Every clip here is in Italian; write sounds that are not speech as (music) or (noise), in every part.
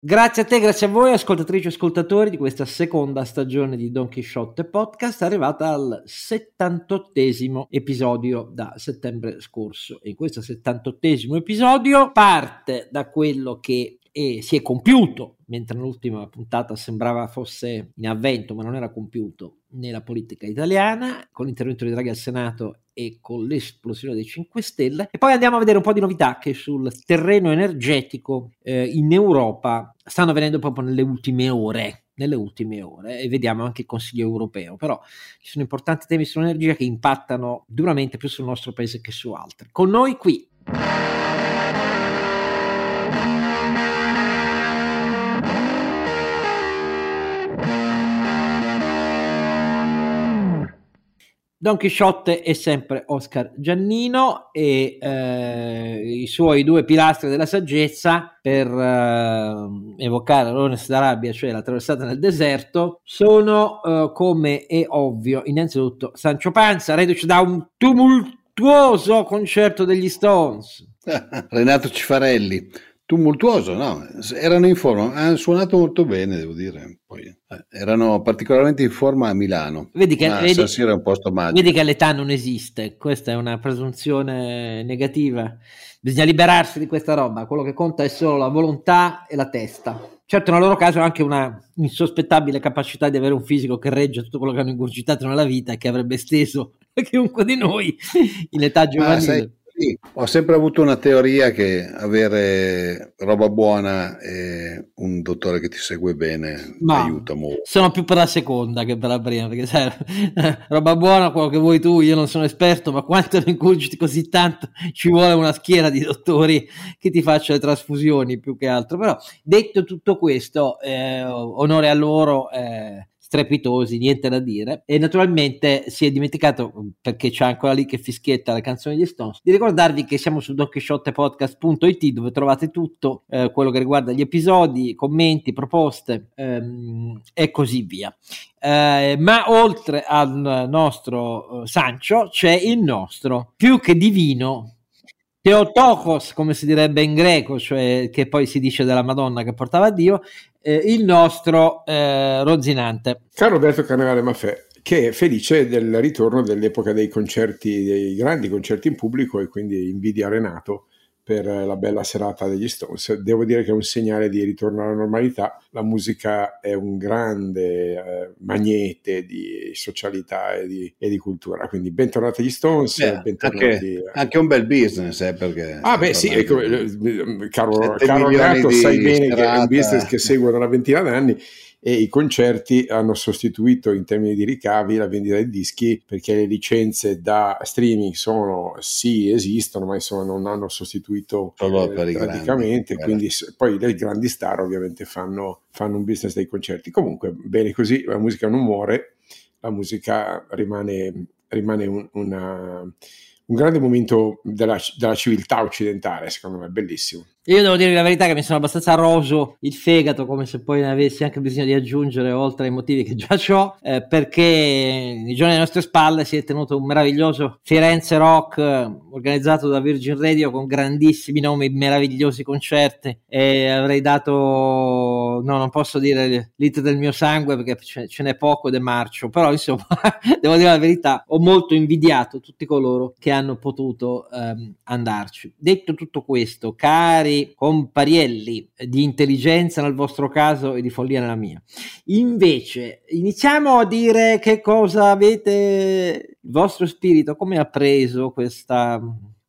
Grazie a te, grazie a voi, ascoltatrici e ascoltatori di questa seconda stagione di Don Quixote Podcast, arrivata al 78 episodio da settembre scorso. E in questo 78 episodio parte da quello che è, si è compiuto, mentre nell'ultima puntata sembrava fosse in avvento, ma non era compiuto, nella politica italiana, con l'intervento di Draghi al Senato e con l'esplosione dei 5 Stelle. E poi andiamo a vedere un po' di novità che sul terreno energetico eh, in Europa stanno avvenendo proprio nelle ultime ore nelle ultime ore e vediamo anche il Consiglio europeo, però ci sono importanti temi sull'energia che impattano duramente più sul nostro paese che su altri. Con noi qui Don Chisciotte è sempre Oscar Giannino e eh, i suoi due pilastri della saggezza per eh, evocare l'Onest d'Arabia, cioè la traversata nel deserto, sono eh, come è ovvio, innanzitutto Sancio Panza, reduce da un tumultuoso concerto degli Stones. (laughs) Renato Cifarelli, tumultuoso, no? Erano in forma, hanno suonato molto bene, devo dire. Poi, eh, erano particolarmente in forma a Milano. Vedi che, ma vedi, è un posto magico. Vedi che l'età non esiste, questa è una presunzione negativa. Bisogna liberarsi di questa roba, quello che conta è solo la volontà e la testa. Certo, nel loro caso anche una insospettabile capacità di avere un fisico che regge tutto quello che hanno ingurgitato nella vita e che avrebbe esteso (laughs) chiunque di noi in età giovanile. Sì, ho sempre avuto una teoria che avere roba buona e un dottore che ti segue bene Ma aiuta molto. Sono più per la seconda che per la prima, perché sai, (laughs) roba buona, quello che vuoi tu, io non sono esperto, ma quanto ne incugiti così tanto, ci vuole una schiera di dottori che ti faccia le trasfusioni più che altro. Però detto tutto questo, eh, onore a loro. Eh, strepitosi, niente da dire. E naturalmente si è dimenticato, perché c'è ancora lì che fischietta la canzone di Stones, di ricordarvi che siamo su donchisciottepodcast.it dove trovate tutto eh, quello che riguarda gli episodi, commenti, proposte ehm, e così via. Eh, ma oltre al nostro uh, Sancio c'è il nostro più che divino Teotokos, come si direbbe in greco, cioè che poi si dice della Madonna che portava Dio, eh, il nostro eh, Rozzinante. Caro Roberto Carnevale Maffè, che è felice del ritorno dell'epoca dei concerti, dei grandi concerti in pubblico e quindi invidia Renato per la bella serata degli Stones. Devo dire che è un segnale di ritorno alla normalità. La musica è un grande eh, magnete di socialità e di, e di, cultura. Quindi bentornati agli Stones. Beh, bentornati, anche, anche, un bel business, eh, perché... Ah beh sì, ecco, eh, caro, caro Renato, sai bene serata. che è un business che segue da una ventina d'anni e i concerti hanno sostituito in termini di ricavi la vendita dei dischi perché le licenze da streaming sono sì esistono ma insomma non hanno sostituito eh, praticamente. grandi, quindi poi le grandi star ovviamente fanno, fanno un business dei concerti. Comunque bene così la musica non muore la musica rimane, rimane un, una, un grande momento della, della civiltà occidentale secondo me bellissimo io devo dire la verità che mi sono abbastanza roso il fegato, come se poi ne avessi anche bisogno di aggiungere oltre ai motivi che già ho, eh, perché nei giorni alle nostre spalle si è tenuto un meraviglioso Firenze Rock eh, organizzato da Virgin Radio con grandissimi nomi, meravigliosi concerti e avrei dato, no non posso dire l'it del mio sangue perché ce, ce n'è poco ed è marcio, però insomma (laughs) devo dire la verità, ho molto invidiato tutti coloro che hanno potuto ehm, andarci. Detto tutto questo, cari comparielli di intelligenza nel vostro caso e di follia nella mia. Invece, iniziamo a dire che cosa avete il vostro spirito, come ha preso questa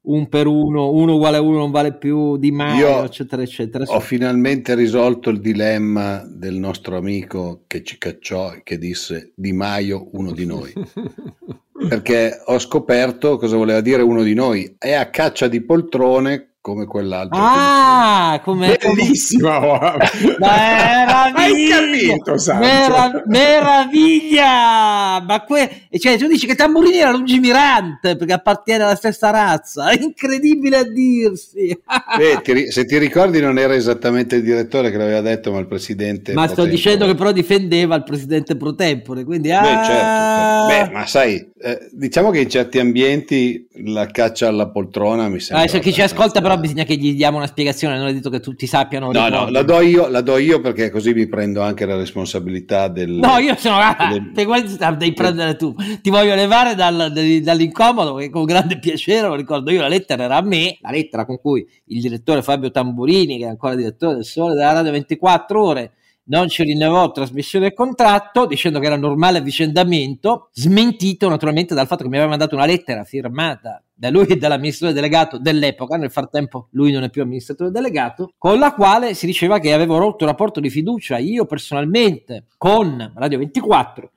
un per uno, uno uguale a uno non vale più di Maio, Io eccetera, eccetera. Ho finalmente risolto il dilemma del nostro amico che ci cacciò e che disse Di Maio, uno di noi. (laughs) Perché ho scoperto cosa voleva dire uno di noi. È a caccia di poltrone come quell'altro. Ah, come bellissima! (laughs) meraviglia! Hai capito, Merav- meraviglia! Ma que- cioè, tu dici che Tamburini era lungimirante perché appartiene alla stessa razza, è incredibile a dirsi. Beh, ti, se ti ricordi, non era esattamente il direttore che l'aveva detto, ma il presidente. Ma sto dicendo che però difendeva il presidente pro tempore, quindi. Ah... Beh, certo, certo. Beh, ma sai, eh, diciamo che in certi ambienti la caccia alla poltrona mi sembra. Ah, se chi ci ascolta però bisogna che gli diamo una spiegazione, non è detto che tutti sappiano. No, no, la do, io, la do io perché così mi prendo anche la responsabilità del... No, io sono... Del... Te guardi, devi prendere tu. Ti voglio levare dal, dall'incomodo che con grande piacere, lo ricordo io, la lettera era a me, la lettera con cui il direttore Fabio Tamburini, che è ancora direttore del Sole della Radio 24 Ore, non ci rinnovò trasmissione del contratto dicendo che era normale avvicendamento, smentito naturalmente dal fatto che mi aveva mandato una lettera firmata da lui e dall'amministratore delegato dell'epoca, nel frattempo lui non è più amministratore delegato, con la quale si diceva che avevo rotto un rapporto di fiducia io personalmente con Radio 24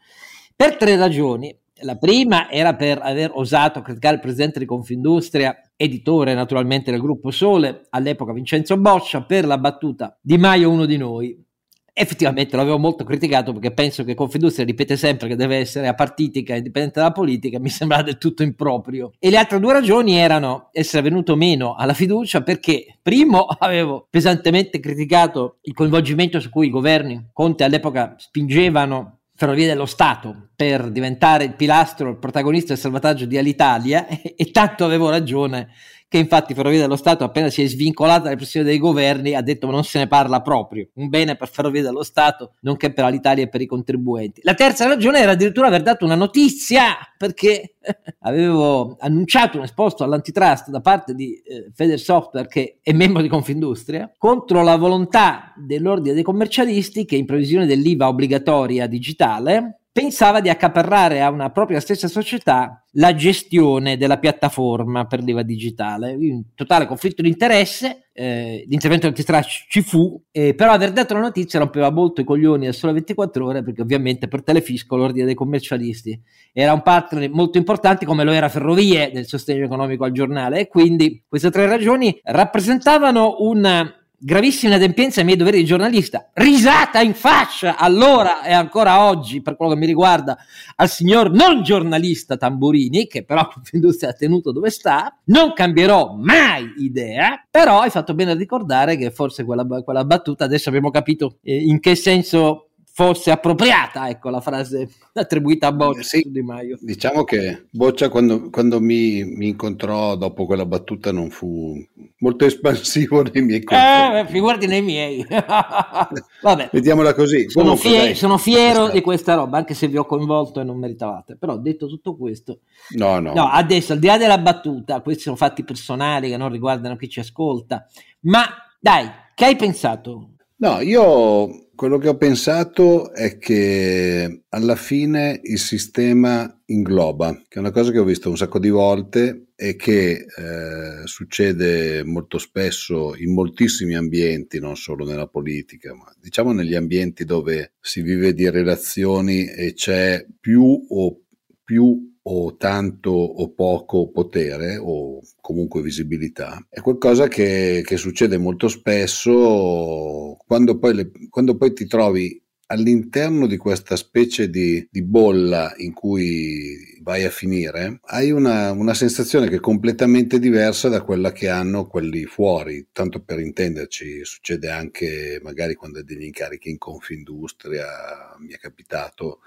per tre ragioni. La prima era per aver osato criticare il presidente di Confindustria, editore naturalmente del gruppo Sole, all'epoca Vincenzo Boccia, per la battuta di Maio uno di noi effettivamente l'avevo molto criticato perché penso che Confindustria ripete sempre che deve essere apartitica, indipendente dalla politica, mi sembrava del tutto improprio. E le altre due ragioni erano essere venuto meno alla fiducia perché, primo, (laughs) avevo pesantemente criticato il coinvolgimento su cui i governi Conte all'epoca spingevano Ferrovie dello Stato per diventare il pilastro, il protagonista del salvataggio di Alitalia e, (laughs) e tanto avevo ragione che infatti Ferrovie dello Stato appena si è svincolata dalle pressioni dei governi ha detto non se ne parla proprio, un bene per Ferrovie dello Stato nonché per l'Italia e per i contribuenti. La terza ragione era addirittura aver dato una notizia perché (laughs) avevo annunciato un esposto all'antitrust da parte di eh, Feder Software che è membro di Confindustria contro la volontà dell'ordine dei commercialisti che in previsione dell'IVA obbligatoria digitale pensava di accaparrare a una propria stessa società la gestione della piattaforma per l'IVA digitale. In totale conflitto di interesse, eh, l'intervento antitrust ci fu, eh, però aver dato la notizia rompeva molto i coglioni a sole 24 ore perché ovviamente per Telefisco l'ordine dei commercialisti era un partner molto importante come lo era Ferrovie nel sostegno economico al giornale e quindi queste tre ragioni rappresentavano un gravissima inadempienza ai miei doveri di giornalista, risata in faccia allora e ancora oggi, per quello che mi riguarda, al signor non giornalista Tamburini, che però (laughs) Confindustria ha tenuto dove sta, non cambierò mai idea, però hai fatto bene a ricordare che forse quella, quella battuta, adesso abbiamo capito eh, in che senso fosse appropriata, ecco la frase (laughs) attribuita a Boccia sì, Di Maio. Diciamo che Boccia quando, quando mi, mi, incontrò dopo quella battuta non fu molto espansivo (laughs) nei miei confronti. Eh, figurati nei miei. (laughs) Vabbè. Mettiamola così. Sono, fie- sono fiero di questa roba, anche se vi ho coinvolto e non meritavate. Però detto tutto questo... No, no. no adesso, al di là della battuta, questi sono fatti personali che non riguardano chi ci ascolta, ma dai, che hai pensato? No, io quello che ho pensato è che alla fine il sistema ingloba, che è una cosa che ho visto un sacco di volte e che eh, succede molto spesso in moltissimi ambienti, non solo nella politica, ma diciamo negli ambienti dove si vive di relazioni e c'è più o più o tanto o poco potere o comunque visibilità è qualcosa che, che succede molto spesso quando poi, le, quando poi ti trovi all'interno di questa specie di, di, bolla in cui vai a finire, hai una, una, sensazione che è completamente diversa da quella che hanno quelli fuori. Tanto per intenderci, succede anche magari quando hai degli incarichi in Confindustria, mi è capitato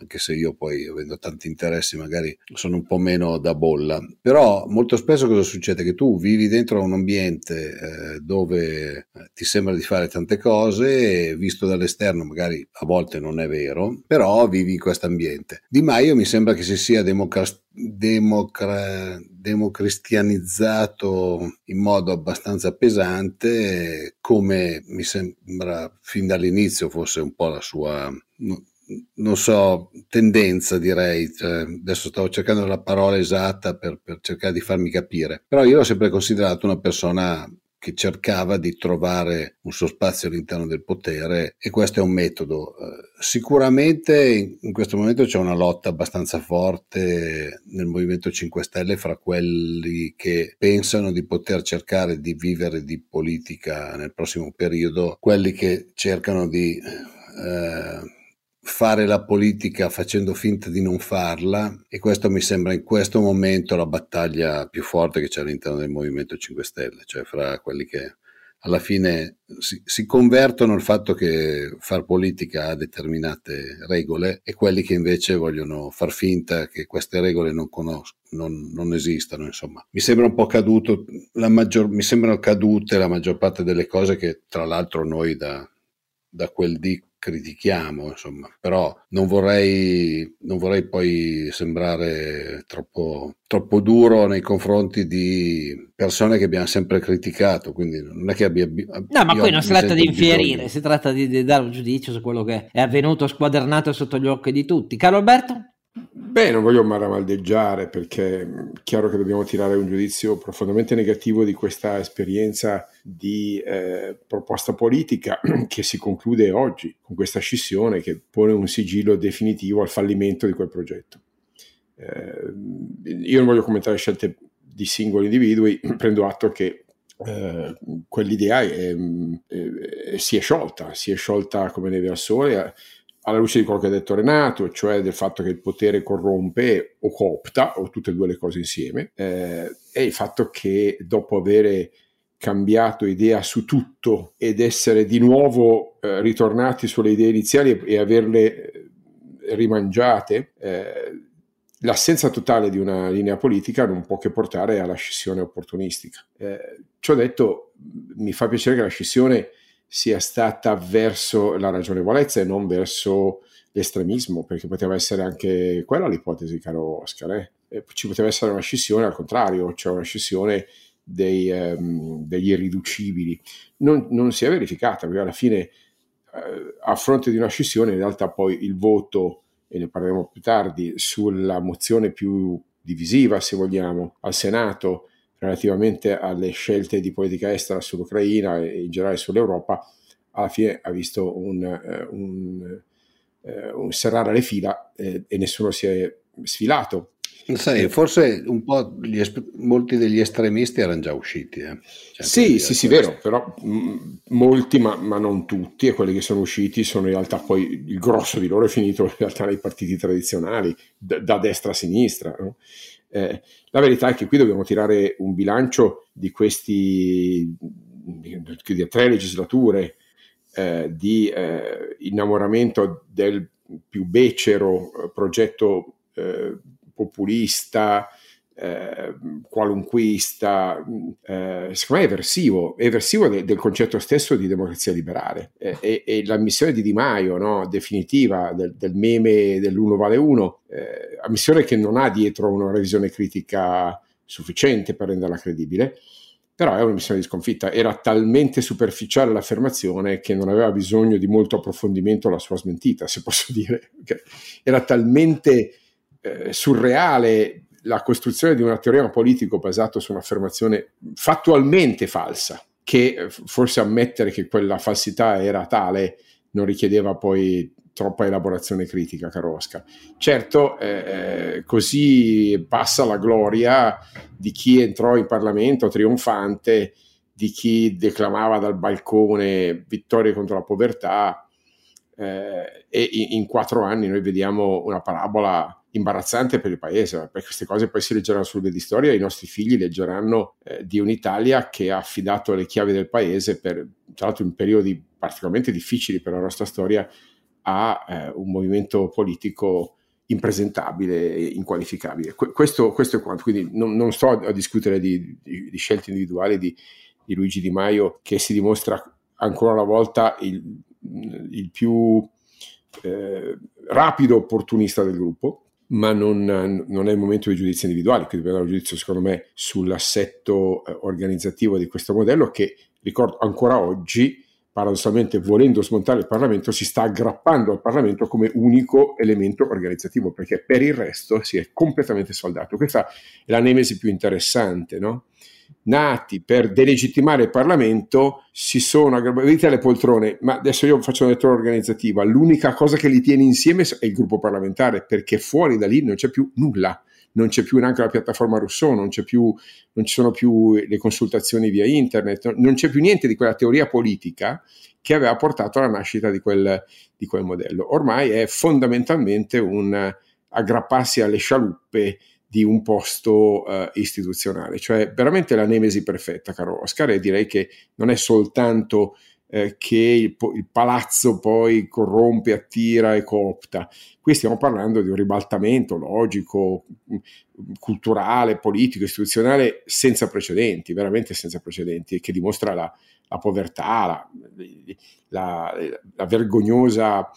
anche se io poi avendo tanti interessi magari sono un po' meno da bolla, però molto spesso cosa succede? Che tu vivi dentro un ambiente eh, dove eh, ti sembra di fare tante cose visto dall'esterno magari a volte non è vero, però vivi in questo ambiente. Di Maio mi sembra che si sia democra- democra- democristianizzato in modo abbastanza pesante come mi sembra fin dall'inizio fosse un po' la sua non so, tendenza direi, cioè, adesso stavo cercando la parola esatta per, per, cercare di farmi capire, però io l'ho sempre considerato una persona che cercava di trovare un suo spazio all'interno del potere e questo è un metodo. Eh, sicuramente in questo momento c'è una lotta abbastanza forte nel Movimento 5 Stelle fra quelli che pensano di poter cercare di vivere di politica nel prossimo periodo, quelli che cercano di... Eh, fare la politica facendo finta di non farla e questo mi sembra in questo momento la battaglia più forte che c'è all'interno del Movimento 5 Stelle, cioè fra quelli che alla fine si, si, convertono il fatto che far politica ha determinate regole e quelli che invece vogliono far finta che queste regole non conoscono. Non, non esistano, insomma. Mi sembra un po' caduto, la maggior, mi sembrano cadute la maggior parte delle cose che tra l'altro noi da, da quel di critichiamo, insomma, però non vorrei, non vorrei poi sembrare troppo, troppo, duro nei confronti di persone che abbiamo sempre criticato, quindi non è che abbia... No, ma poi non si tratta di infierire, bisogno. si tratta di, di, dare un giudizio su quello che è avvenuto squadernato sotto gli occhi di tutti. Caro Alberto? Beh, non voglio maramaldeggiare perché è chiaro che dobbiamo tirare un giudizio profondamente negativo di questa esperienza di eh, proposta politica (clears throat) che si conclude oggi con questa scissione che pone un sigillo definitivo al fallimento di quel progetto. Eh, io non voglio commentare scelte di singoli individui, (clears throat) prendo atto che eh, quell'idea è, è, si è sciolta, si è sciolta come neve al sole alla luce di quello che ha detto Renato, cioè del fatto che il potere corrompe o coopta, o tutte e due le cose insieme, eh, e il fatto che dopo avere cambiato idea su tutto ed essere di nuovo eh, ritornati sulle idee iniziali e, e averle eh, rimangiate, eh, l'assenza totale di una linea politica non può che portare alla scissione opportunistica. Eh, ciò detto, mi fa piacere che la scissione sia stata verso la ragionevolezza e non verso l'estremismo, perché poteva essere anche quella l'ipotesi, caro Oscar. Eh? ci poteva essere una scissione al contrario, cioè una scissione dei, um, degli irriducibili. Non, non, si è verificata, perché alla fine, eh, a fronte di una scissione, in realtà poi il voto, e ne parleremo più tardi, sulla mozione più divisiva, se vogliamo, al Senato, relativamente alle scelte di politica estera sull'Ucraina e in generale sull'Europa, alla fine ha visto un, eh, un, eh, un serrare le fila eh, e nessuno si è sfilato. Sai, forse un po' gli, molti degli estremisti erano già usciti. Eh. Cioè, sì, sì, sì, vero, però m- molti, ma, ma, non tutti, e quelli che sono usciti sono in realtà poi il grosso di loro è finito in realtà nei partiti tradizionali, d- da destra a sinistra. No? Eh, la verità è che qui dobbiamo tirare un bilancio di questi di tre legislature eh, di eh, innamoramento del più becero eh, progetto eh, populista, eh, qualunquista, eh, secondo me è eversivo, eversivo de- del concetto stesso di democrazia liberale. E, e, la missione di Di Maio, no, definitiva del, del, meme dell'uno vale uno, eh, ammissione che non ha dietro una revisione critica sufficiente per renderla credibile, però è una missione di sconfitta. Era talmente superficiale l'affermazione che non aveva bisogno di molto approfondimento la sua smentita, se posso dire. Era talmente eh, surreale la costruzione di un teoria politico basato su un'affermazione fattualmente falsa, che eh, forse ammettere che quella falsità era tale non richiedeva poi troppa elaborazione critica, caro Oscar. Certo, eh, eh, così passa la gloria di chi entrò in Parlamento trionfante, di chi declamava dal balcone vittorie contro la povertà, eh, e in, in quattro anni noi vediamo una parabola imbarazzante per il paese, perché queste cose poi si leggeranno sul libro di storia e i nostri figli leggeranno eh, di un'Italia che ha affidato le chiavi del paese per, tra l'altro in periodi particolarmente difficili per la nostra storia, a eh, un movimento politico impresentabile e inqualificabile. questo, questo, è quanto, quindi non, non sto a, discutere di, di, di scelte individuali di, di, Luigi Di Maio che si dimostra ancora una volta il, il più eh, rapido opportunista del gruppo, ma non, non, è il momento di giudizi individuali, quindi dobbiamo dare un giudizio secondo me sull'assetto eh, organizzativo di questo modello che ricordo ancora oggi paradossalmente volendo smontare il Parlamento si sta aggrappando al Parlamento come unico elemento organizzativo perché per il resto si è completamente soldato. Questa è la nemesi più interessante, no? Nati per delegittimare il Parlamento si sono aggravati alle poltrone, ma adesso io faccio una lettura organizzativa, l'unica cosa che li tiene insieme è il gruppo parlamentare, perché fuori da lì non c'è più nulla, non c'è più neanche la piattaforma Rousseau, non, più, non ci sono più le consultazioni via internet, non c'è più niente di quella teoria politica che aveva portato alla nascita di quel, di quel modello. Ormai è fondamentalmente un aggrapparsi alle scialuppe di un posto uh, istituzionale, cioè veramente la nemesi perfetta, caro Oscar, e direi che non è soltanto eh, che il, il, palazzo poi corrompe, attira e coopta. Qui stiamo parlando di un ribaltamento logico, culturale, politico, istituzionale senza precedenti, veramente senza precedenti, che dimostra la, la povertà, la, la, la vergognosa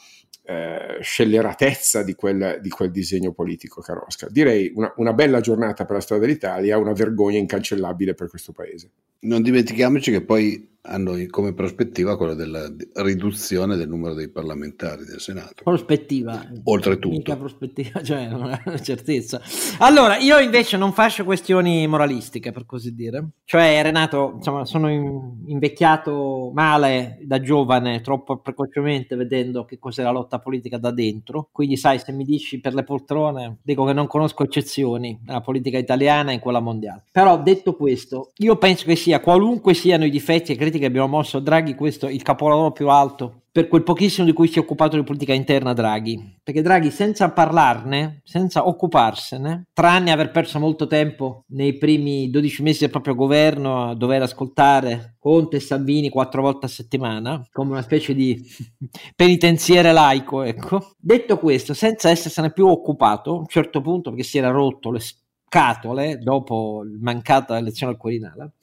eh, scelleratezza di quel, di quel, disegno politico, caro Oscar. Direi una, una bella giornata per la storia dell'Italia, una vergogna incancellabile per questo paese. Non dimentichiamoci che poi hanno come prospettiva quella della riduzione del numero dei parlamentari del Senato. Prospettiva. Oltretutto. Mica prospettiva, (laughs) cioè una certezza. Allora, io invece non faccio questioni moralistiche, per così dire. Cioè, Renato, insomma, sono in, invecchiato male da giovane, troppo precocemente, vedendo che cos'è la lotta politica da dentro. Quindi, sai, se mi dici per le poltrone, dico che non conosco eccezioni nella politica italiana e in quella mondiale. Però, detto questo, io penso che sia, qualunque siano i difetti e critiche che abbiamo mosso a Draghi, questo è il capolavoro più alto per quel pochissimo di cui si è occupato di politica interna Draghi. Perché Draghi, senza parlarne, senza occuparsene, tranne aver perso molto tempo nei primi 12 mesi del proprio governo a dover ascoltare Conte e Salvini quattro volte a settimana, come una specie di (laughs) penitenziere laico, ecco. Detto questo, senza essersene più occupato, a un certo punto, perché si era rotto le scatole dopo la mancata elezione al Quirinale,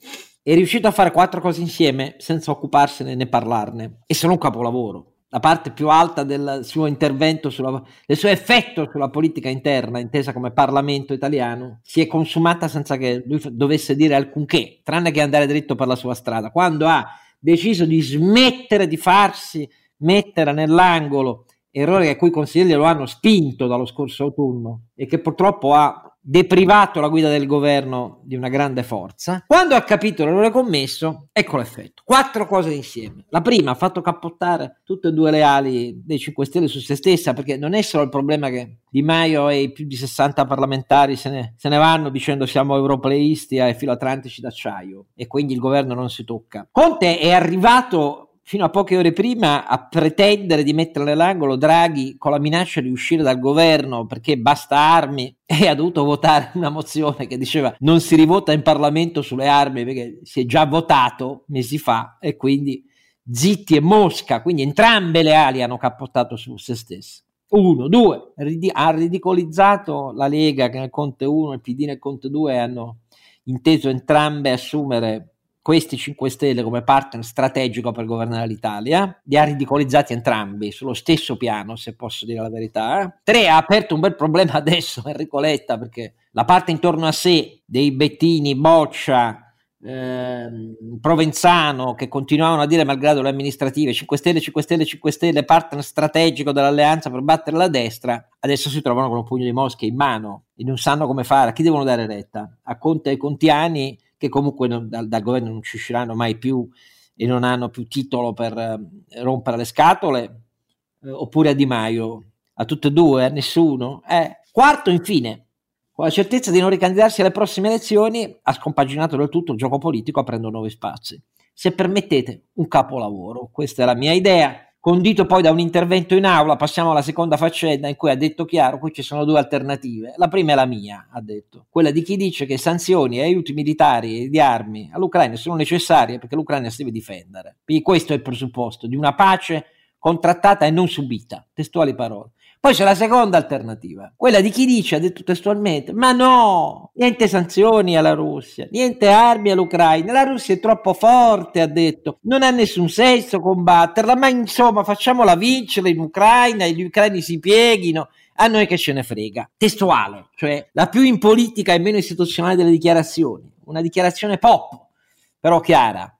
è riuscito a fare quattro cose insieme senza occuparsene né parlarne e sono un capolavoro. La parte più alta del suo intervento, sulla, del suo effetto sulla politica interna, intesa come Parlamento italiano, si è consumata senza che lui dovesse dire alcunché, tranne che andare dritto per la sua strada. Quando ha deciso di smettere di farsi mettere nell'angolo errori a cui i consiglieri lo hanno spinto dallo scorso autunno e che purtroppo ha deprivato la guida del governo di una grande forza. Quando ha capito l'errore commesso, ecco l'effetto. Quattro cose insieme. La prima ha fatto cappottare tutte e due le ali dei 5 Stelle su se stessa, perché non è solo il problema che Di Maio e i più di 60 parlamentari se ne, se ne vanno dicendo siamo europeisti e filoatlantici d'acciaio e quindi il governo non si tocca. Conte è arrivato fino a poche ore prima a pretendere di mettere nell'angolo Draghi con la minaccia di uscire dal governo perché basta armi (laughs) e ha dovuto votare una mozione che diceva non si rivota in Parlamento sulle armi perché si è già votato mesi fa e quindi Zitti e Mosca, quindi entrambe le ali hanno cappottato su se stesse. Uno, due, ha ridicolizzato la Lega che nel Conte 1 e il PD nel Conte 2 hanno inteso entrambe assumere questi 5 Stelle come partner strategico per governare l'Italia, li ha ridicolizzati entrambi sullo stesso piano, se posso dire la verità. Tre, ha aperto un bel problema adesso (laughs) Enrico Letta, perché la parte intorno a sé dei Bettini, Boccia, eh, Provenzano, che continuavano a dire, malgrado le amministrative, 5 Stelle, 5 Stelle, 5 Stelle, partner strategico dell'alleanza per battere la destra, adesso si trovano con un pugno di mosche in mano e non sanno come fare. A chi devono dare retta? A Conte e Contiani che comunque non, dal, dal, governo non ci usciranno mai più e non hanno più titolo per eh, rompere le scatole, eh, oppure a Di Maio, a tutte e due, a nessuno. Eh. Quarto, infine, con la certezza di non ricandidarsi alle prossime elezioni, ha scompaginato del tutto il gioco politico aprendo nuovi spazi. Se permettete, un capolavoro, questa è la mia idea condito poi da un intervento in aula, passiamo alla seconda faccenda in cui ha detto chiaro, qui ci sono due alternative. La prima è la mia, ha detto, quella di chi dice che sanzioni e aiuti militari e di armi all'Ucraina sono necessarie perché l'Ucraina si deve difendere. Quindi questo è il presupposto di una pace contrattata e non subita, testuali parole. Poi c'è la seconda alternativa, quella di chi dice, ha detto testualmente, ma no, niente sanzioni alla Russia, niente armi all'Ucraina, la Russia è troppo forte, ha detto, non ha nessun senso combatterla, ma insomma facciamola vincere in Ucraina e gli ucraini si pieghino, a noi che ce ne frega. Testuale, cioè la più in politica e meno istituzionale delle dichiarazioni, una dichiarazione pop, però chiara,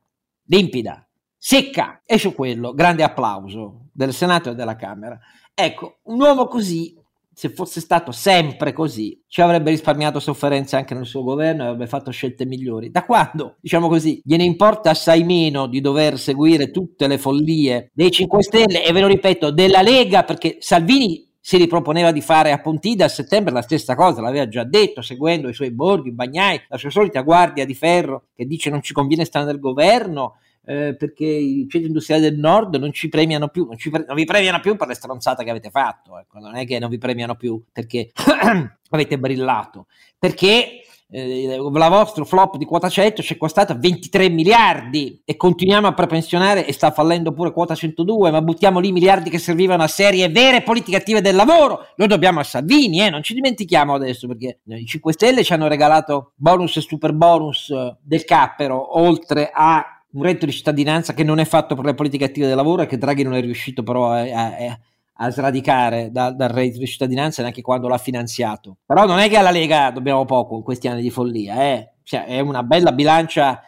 limpida, secca, e su quello grande applauso del Senato e della Camera. Ecco, un uomo così, se fosse stato sempre così, ci avrebbe risparmiato sofferenze anche nel suo governo e avrebbe fatto scelte migliori. Da quando, diciamo così, gliene importa assai meno di dover seguire tutte le follie dei 5 Stelle e ve lo ripeto, della Lega, perché Salvini si riproponeva di fare a Pontida a settembre la stessa cosa, l'aveva già detto, seguendo i suoi borghi, Bagnai, la sua solita guardia di ferro che dice non ci conviene stare nel governo, eh, perché i centri industriali del nord non ci premiano più, non, pre- non vi premiano più per le stronzate che avete fatto, ecco. non è che non vi premiano più perché (clears throat) avete brillato, perché eh, la vostra flop di quota 100 ci è costata 23 miliardi e continuiamo a prepensionare e sta fallendo pure quota 102 ma buttiamo lì miliardi che servivano a serie vere politiche attive del lavoro lo dobbiamo a Salvini eh? non ci dimentichiamo adesso perché i 5 Stelle ci hanno regalato bonus e super bonus eh, del cappero oltre a un reddito di cittadinanza che non è fatto per le politiche attive del lavoro e che Draghi non è riuscito però a, a, a sradicare da, dal reddito di cittadinanza neanche quando l'ha finanziato. Però non è che alla Lega dobbiamo poco in questi anni di follia, eh? cioè, è una bella bilancia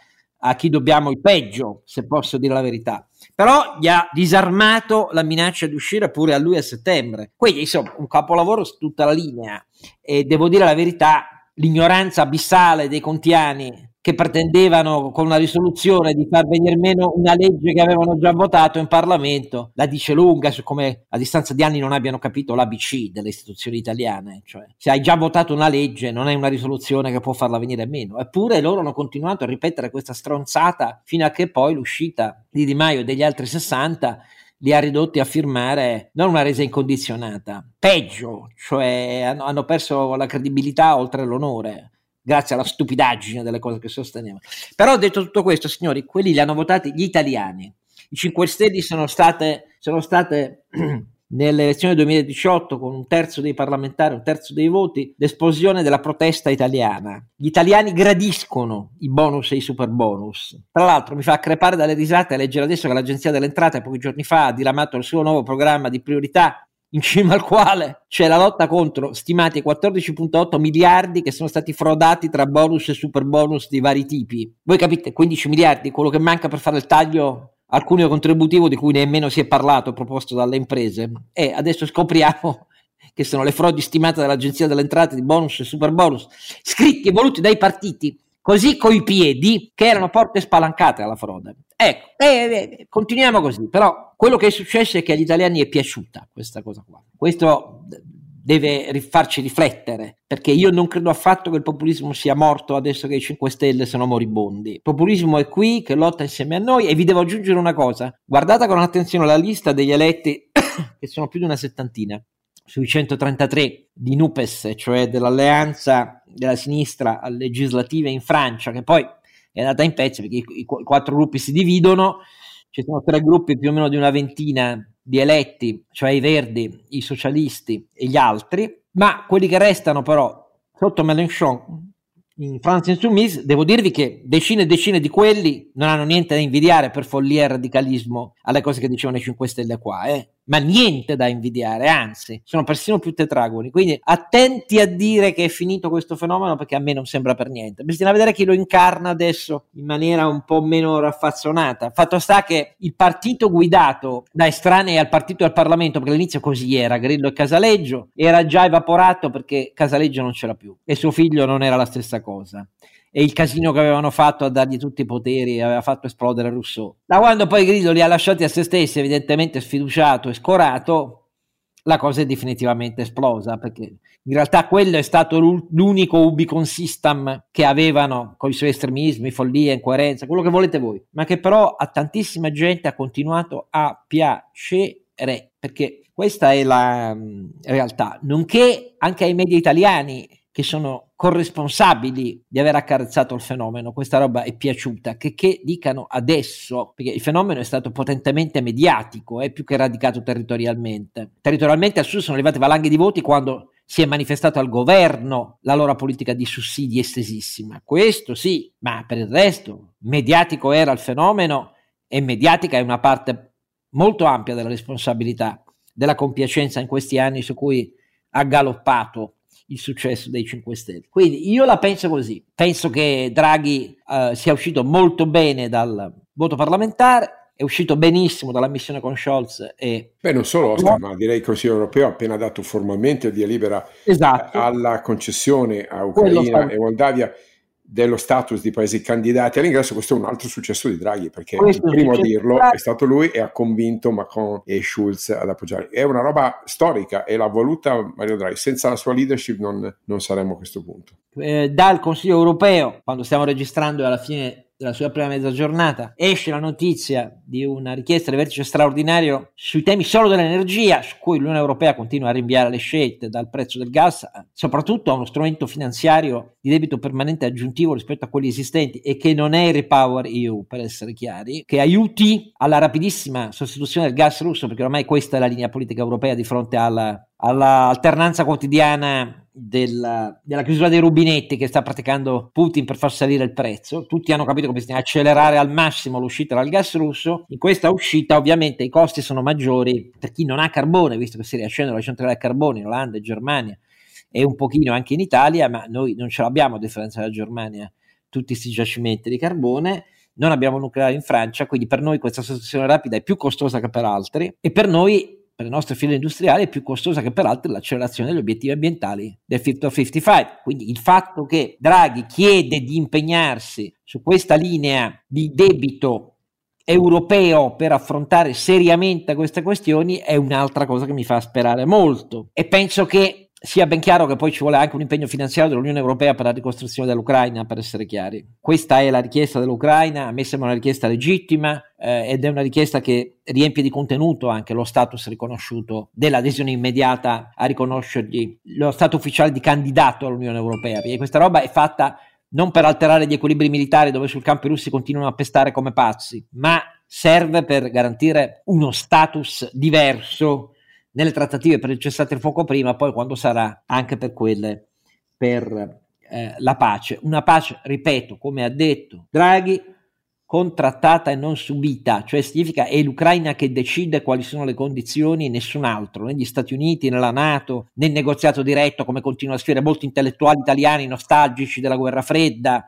a chi dobbiamo il peggio, se posso dire la verità. Però gli ha disarmato la minaccia di uscire pure a lui a settembre. Quindi, insomma, un capolavoro su tutta la linea. E devo dire la verità, l'ignoranza abissale dei contiani che pretendevano con una risoluzione di far venire meno una legge che avevano già votato in Parlamento, la dice lunga su come a distanza di anni non abbiano capito l'ABC delle istituzioni italiane, cioè se hai già votato una legge non è una risoluzione che può farla venire meno, eppure loro hanno continuato a ripetere questa stronzata fino a che poi l'uscita di Di Maio e degli altri 60 li ha ridotti a firmare non una resa incondizionata, peggio, cioè hanno, hanno perso la credibilità oltre l'onore grazie alla stupidaggine delle cose che sosteneva. Però detto tutto questo, signori, quelli li hanno votati gli italiani. I 5 Stelle sono state, sono state (clears throat) nelle elezioni 2018 con un terzo dei parlamentari, un terzo dei voti, l'esplosione della protesta italiana. Gli italiani gradiscono i bonus e i super bonus. Tra l'altro mi fa crepare dalle risate leggere adesso che l'Agenzia delle Entrate pochi giorni fa ha diramato il suo nuovo programma di priorità in cima al quale c'è la lotta contro stimati 14.8 miliardi che sono stati frodati tra bonus e super bonus di vari tipi. Voi capite, 15 miliardi, quello che manca per fare il taglio al cuneo contributivo di cui nemmeno si è parlato proposto dalle imprese. E adesso scopriamo (laughs) che sono le frodi stimate dall'Agenzia delle Entrate di bonus e super bonus, scritti e voluti dai partiti così coi piedi che erano porte spalancate alla frode. Ecco, eh, eh, continuiamo così, però quello che è successo è che agli italiani è piaciuta questa cosa qua. Questo deve farci riflettere, perché io non credo affatto che il populismo sia morto adesso che i 5 Stelle sono moribondi. Il populismo è qui, che lotta insieme a noi e vi devo aggiungere una cosa, guardate con attenzione la lista degli eletti, (coughs) che sono più di una settantina, sui 133 di Nupes, cioè dell'alleanza della sinistra legislativa in Francia, che poi è andata in pezzi perché i, i, i quattro gruppi si dividono, ci sono tre gruppi più o meno di una ventina di eletti, cioè i verdi, i socialisti e gli altri, ma quelli che restano però sotto Mélenchon in France Insoumise, devo dirvi che decine e decine di quelli non hanno niente da invidiare per follia e radicalismo alle cose che dicevano i 5 Stelle qua, eh ma niente da invidiare, anzi, sono persino più tetragoni. Quindi attenti a dire che è finito questo fenomeno perché a me non sembra per niente. Bisogna vedere chi lo incarna adesso in maniera un po' meno raffazzonata. Fatto sta che il partito guidato da estranei al partito e al Parlamento, perché all'inizio così era, Grillo e Casaleggio, era già evaporato perché Casaleggio non c'era più e suo figlio non era la stessa cosa e il casino che avevano fatto a dargli tutti i poteri aveva fatto esplodere Rousseau. Da quando poi Grillo li ha lasciati a se stessi, evidentemente sfiduciato e scorato, la cosa è definitivamente esplosa perché in realtà quello è stato l'unico ubicon system che avevano con i suoi estremismi, follia, incoerenza, quello che volete voi, ma che però a tantissima gente ha continuato a piacere perché questa è la realtà, nonché anche ai media italiani che sono corresponsabili di aver accarezzato il fenomeno, questa roba è piaciuta, che, che dicano adesso, perché il fenomeno è stato potentemente mediatico, è eh, più che radicato territorialmente. Territorialmente al sud sono arrivate valanghe di voti quando si è manifestato al governo la loro politica di sussidi estesissima. Questo sì, ma per il resto, mediatico era il fenomeno e mediatica è una parte molto ampia della responsabilità, della compiacenza in questi anni su cui ha galoppato il successo dei 5 Stelle. Quindi io la penso così, penso che Draghi eh, sia uscito molto bene dal voto parlamentare, è uscito benissimo dalla missione con Scholz e... Beh, non solo Oscar, ma direi il Consiglio europeo ha appena dato formalmente il via libera esatto. alla concessione a Ucraina e Moldavia dello status di paesi candidati all'ingresso, questo è un altro successo di Draghi, perché questo il primo a dirlo è stato lui e ha convinto Macron e Schulz ad appoggiare. È una roba storica e l'ha voluta Mario Draghi, senza la sua leadership non, non saremmo a questo punto. Eh, dal Consiglio europeo, quando stiamo registrando alla fine della sua prima mezza giornata, esce la notizia di una richiesta di vertice straordinario sui temi solo dell'energia, su cui l'Unione Europea continua a rinviare le scelte dal prezzo del gas, soprattutto a uno strumento finanziario di debito permanente aggiuntivo rispetto a quelli esistenti e che non è il Repower EU, per essere chiari, che aiuti alla rapidissima sostituzione del gas russo, perché ormai questa è la linea politica europea di fronte alla, alla alternanza quotidiana della, della, chiusura dei rubinetti che sta praticando Putin per far salire il prezzo. Tutti hanno capito che bisogna accelerare al massimo l'uscita dal gas russo. In questa uscita, ovviamente, i costi sono maggiori per chi non ha carbone, visto che si riaccendono le centrali a carbone in Olanda e Germania e un pochino anche in Italia, ma noi non ce l'abbiamo a differenza della Germania, tutti questi giacimenti di carbone. Non abbiamo nucleare in Francia, quindi per noi questa sostituzione rapida è più costosa che per altri e per noi per le nostre file industriali è più costosa che per altri l'accelerazione degli obiettivi ambientali del Fit of 55. Quindi il fatto che Draghi chiede di impegnarsi su questa linea di debito europeo per affrontare seriamente queste questioni è un'altra cosa che mi fa sperare molto e penso che sia ben chiaro che poi ci vuole anche un impegno finanziario dell'Unione Europea per la ricostruzione dell'Ucraina, per essere chiari. Questa è la richiesta dell'Ucraina, a me sembra una richiesta legittima eh, ed è una richiesta che riempie di contenuto anche lo status riconosciuto dell'adesione immediata a riconoscergli lo stato ufficiale di candidato all'Unione Europea, perché questa roba è fatta non per alterare gli equilibri militari dove sul campo i russi continuano a pestare come pazzi, ma serve per garantire uno status diverso nelle trattative per il cessate il fuoco prima, poi quando sarà anche per quelle per eh, la pace. Una pace, ripeto, come ha detto Draghi, contrattata e non subita, cioè significa è l'Ucraina che decide quali sono le condizioni nessun altro, negli Stati Uniti, nella Nato, nel negoziato diretto, come continuano a scrivere molti intellettuali italiani nostalgici della guerra fredda.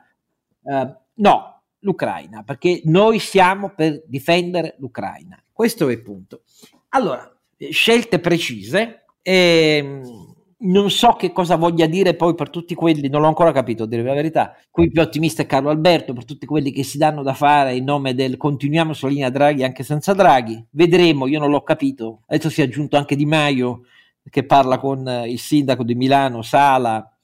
Uh, no, l'Ucraina, perché noi siamo per difendere l'Ucraina. Questo è il punto. Allora, scelte precise. E, ehm, non so che cosa voglia dire poi per tutti quelli, non l'ho ancora capito, a dire la verità. Qui più ottimista è Carlo Alberto, per tutti quelli che si danno da fare in nome del continuiamo sulla linea Draghi anche senza Draghi. Vedremo, io non l'ho capito. Adesso si è aggiunto anche Di Maio che parla con il sindaco di Milano, Sala,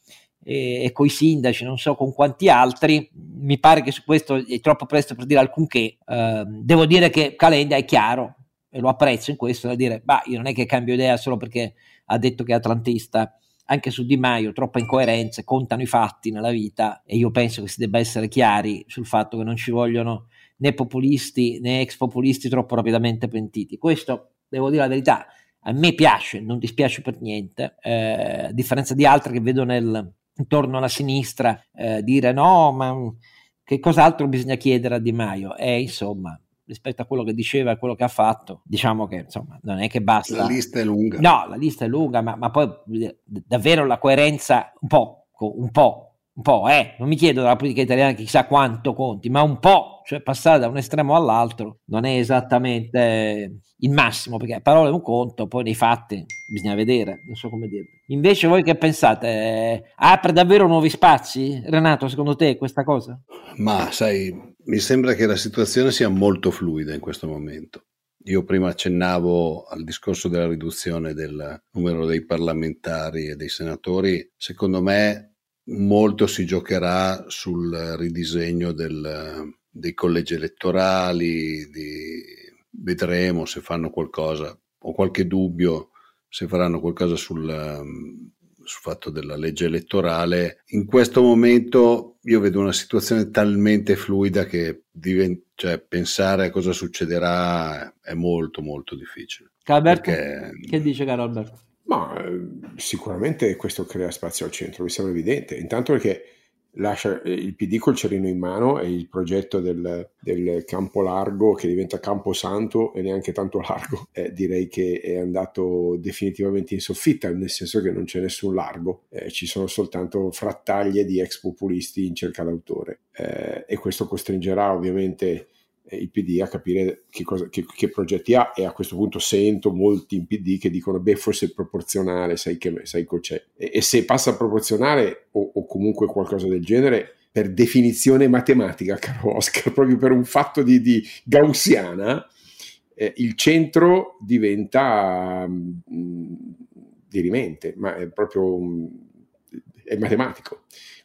e, e con i sindaci, non so con quanti altri. Mi pare che su questo è troppo presto per dire alcunché. Uh, devo dire che Calenda è chiaro, e lo apprezzo in questo, da dire, bah, io non è che cambio idea solo perché ha detto che è atlantista, anche su Di Maio, troppe incoerenze, contano i fatti nella vita e io penso che si debba essere chiari sul fatto che non ci vogliono né populisti né ex populisti troppo rapidamente pentiti. Questo, devo dire la verità, a me piace, non dispiace per niente, eh, a differenza di altri che vedo nel, intorno alla sinistra eh, dire no, ma che cos'altro bisogna chiedere a Di Maio? E insomma, rispetto a quello che diceva e quello che ha fatto, diciamo che insomma non è che basta. La lista è lunga. No, la lista è lunga, ma, ma poi davvero la coerenza un po', un po', un po', eh, non mi chiedo dalla politica italiana chissà quanto conti, ma un po', cioè passare da un estremo all'altro non è esattamente il massimo, perché parole è un conto, poi nei fatti bisogna vedere, non so come dire. Invece voi che pensate? Eh, apre davvero nuovi spazi? Renato, secondo te questa cosa? Ma sai, mi sembra che la situazione sia molto fluida in questo momento. Io prima accennavo al discorso della riduzione del numero dei parlamentari e dei senatori. Secondo me molto si giocherà sul ridisegno del, dei collegi elettorali, di, vedremo se fanno qualcosa, ho qualche dubbio se faranno qualcosa sul, sul fatto della legge elettorale. In questo momento io vedo una situazione talmente fluida che divent- cioè, pensare a cosa succederà è molto molto difficile. Alberto, perché... che dice caro Alberto? Ma eh, sicuramente questo crea spazio al centro, mi sembra evidente. Intanto perché lascia eh, il PD col cerino in mano e il progetto del, del, campo largo che diventa campo santo e neanche tanto (laughs) largo eh, direi che è andato definitivamente in soffitta nel senso che non c'è nessun largo eh, ci sono soltanto frattaglie di ex populisti in cerca d'autore eh, e questo costringerà ovviamente il PD a capire che, cosa, che, che, progetti ha e a questo punto sento molti in PD che dicono beh forse è proporzionale, sai che sai c'è e, e, se passa proporzionale o, o, comunque qualcosa del genere per definizione matematica caro Oscar (laughs) proprio per un fatto di, di gaussiana eh, il centro diventa mh, mm, dirimente ma è proprio è matematico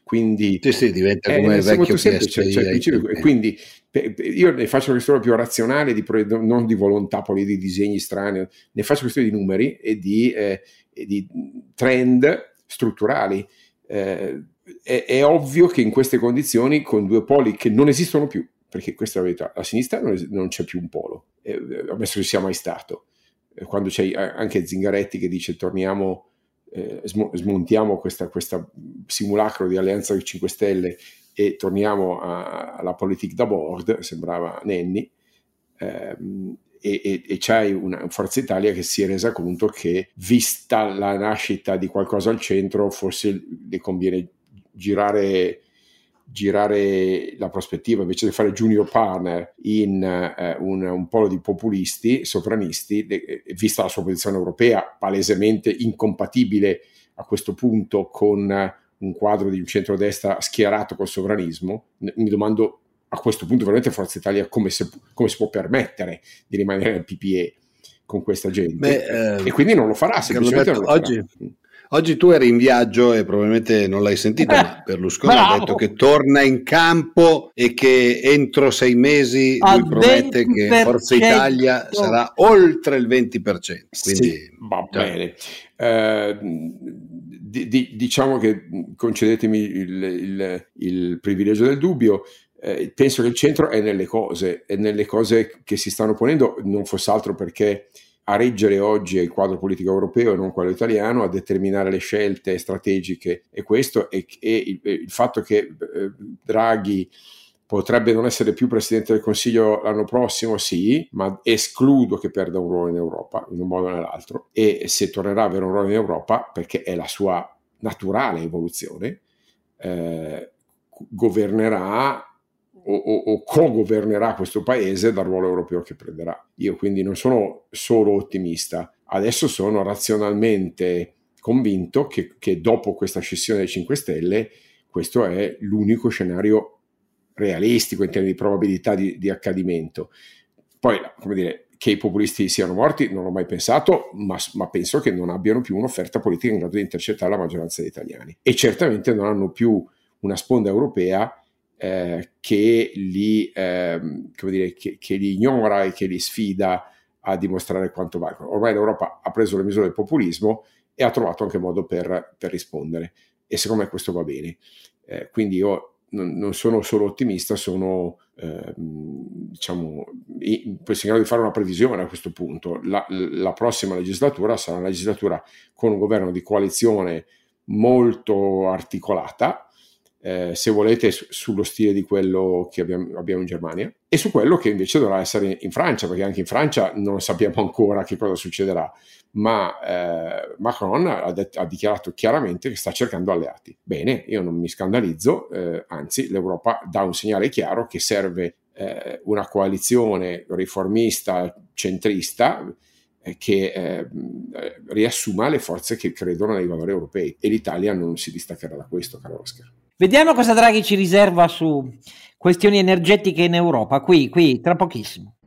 Quindi sì, sì, diventa come il vecchio semplice, cioè, cioè, quindi io ne faccio una questione più razionale, di, non di volontà, poi di disegni strani, ne faccio questione di numeri e di, eh, e di trend strutturali. Eh, è, è, ovvio che in queste condizioni, con due poli che non esistono più, perché questa è la verità, a sinistra non, es- non c'è più un polo, eh, ammesso che sia mai stato. Eh, quando c'è anche Zingaretti che dice torniamo, eh, sm- smontiamo questa, simulacro di alleanza dei 5 Stelle e torniamo a- alla politica da board, sembrava Nenni, ehm, e, e, e, c'hai una Forza Italia che si è resa conto che vista la nascita di qualcosa al centro forse le conviene girare, girare la prospettiva invece di fare junior partner in eh, un, un, polo di populisti, sovranisti, de, vista la sua posizione europea palesemente incompatibile a questo punto con un quadro di un centrodestra schierato col sovranismo, mi domando a questo punto veramente Forza Italia come, se, come si può permettere di rimanere nel PPE con questa gente Beh, e quindi non lo farà semplicemente non lo farà. oggi Oggi tu eri in viaggio e probabilmente non l'hai sentito, eh, ma Berlusconi bravo. ha detto che torna in campo e che entro sei mesi Al lui promette che Forza Italia sarà oltre il 20%. Quindi, sì, va cioè. bene. Eh, di, di, diciamo che concedetemi il, il, il privilegio del dubbio. Eh, penso che il centro è nelle cose, è nelle cose che si stanno ponendo, non fosse altro perché a reggere oggi il quadro politico europeo e non quello italiano, a determinare le scelte strategiche e questo e il, il, fatto che eh, Draghi potrebbe non essere più Presidente del Consiglio l'anno prossimo, sì, ma escludo che perda un ruolo in Europa, in un modo o nell'altro, e se tornerà a avere un ruolo in Europa, perché è la sua naturale evoluzione, eh, governerà o, o, o co-governerà questo paese dal ruolo europeo che prenderà. Io quindi non sono solo ottimista, adesso sono razionalmente convinto che, che dopo questa scissione dei 5 Stelle questo è l'unico scenario realistico in termini di probabilità di, di accadimento. Poi, come dire, che i populisti siano morti non l'ho mai pensato, ma, ma, penso che non abbiano più un'offerta politica in grado di intercettare la maggioranza degli italiani e certamente non hanno più una sponda europea eh, che, li, eh, dire, che, che, li, ignora e che li sfida a dimostrare quanto valgono. Ormai l'Europa ha preso le misure del populismo e ha trovato anche modo per, per rispondere e secondo me questo va bene. Eh, quindi io non, non, sono solo ottimista, sono eh, diciamo, in grado di fare una previsione a questo punto. La, la, prossima legislatura sarà una legislatura con un governo di coalizione molto articolata, eh, se volete, su, sullo stile di quello che abbiamo, abbiamo, in Germania e su quello che invece dovrà essere in Francia, perché anche in Francia non sappiamo ancora che cosa succederà, ma eh, Macron ha, det- ha, dichiarato chiaramente che sta cercando alleati. Bene, io non mi scandalizzo, eh, anzi l'Europa dà un segnale chiaro che serve eh, una coalizione riformista, centrista, eh, che eh, riassuma le forze che credono nei valori europei e l'Italia non si distaccherà da questo, caro Oscar. Vediamo cosa Draghi ci riserva su questioni energetiche in Europa, qui, qui, tra pochissimo.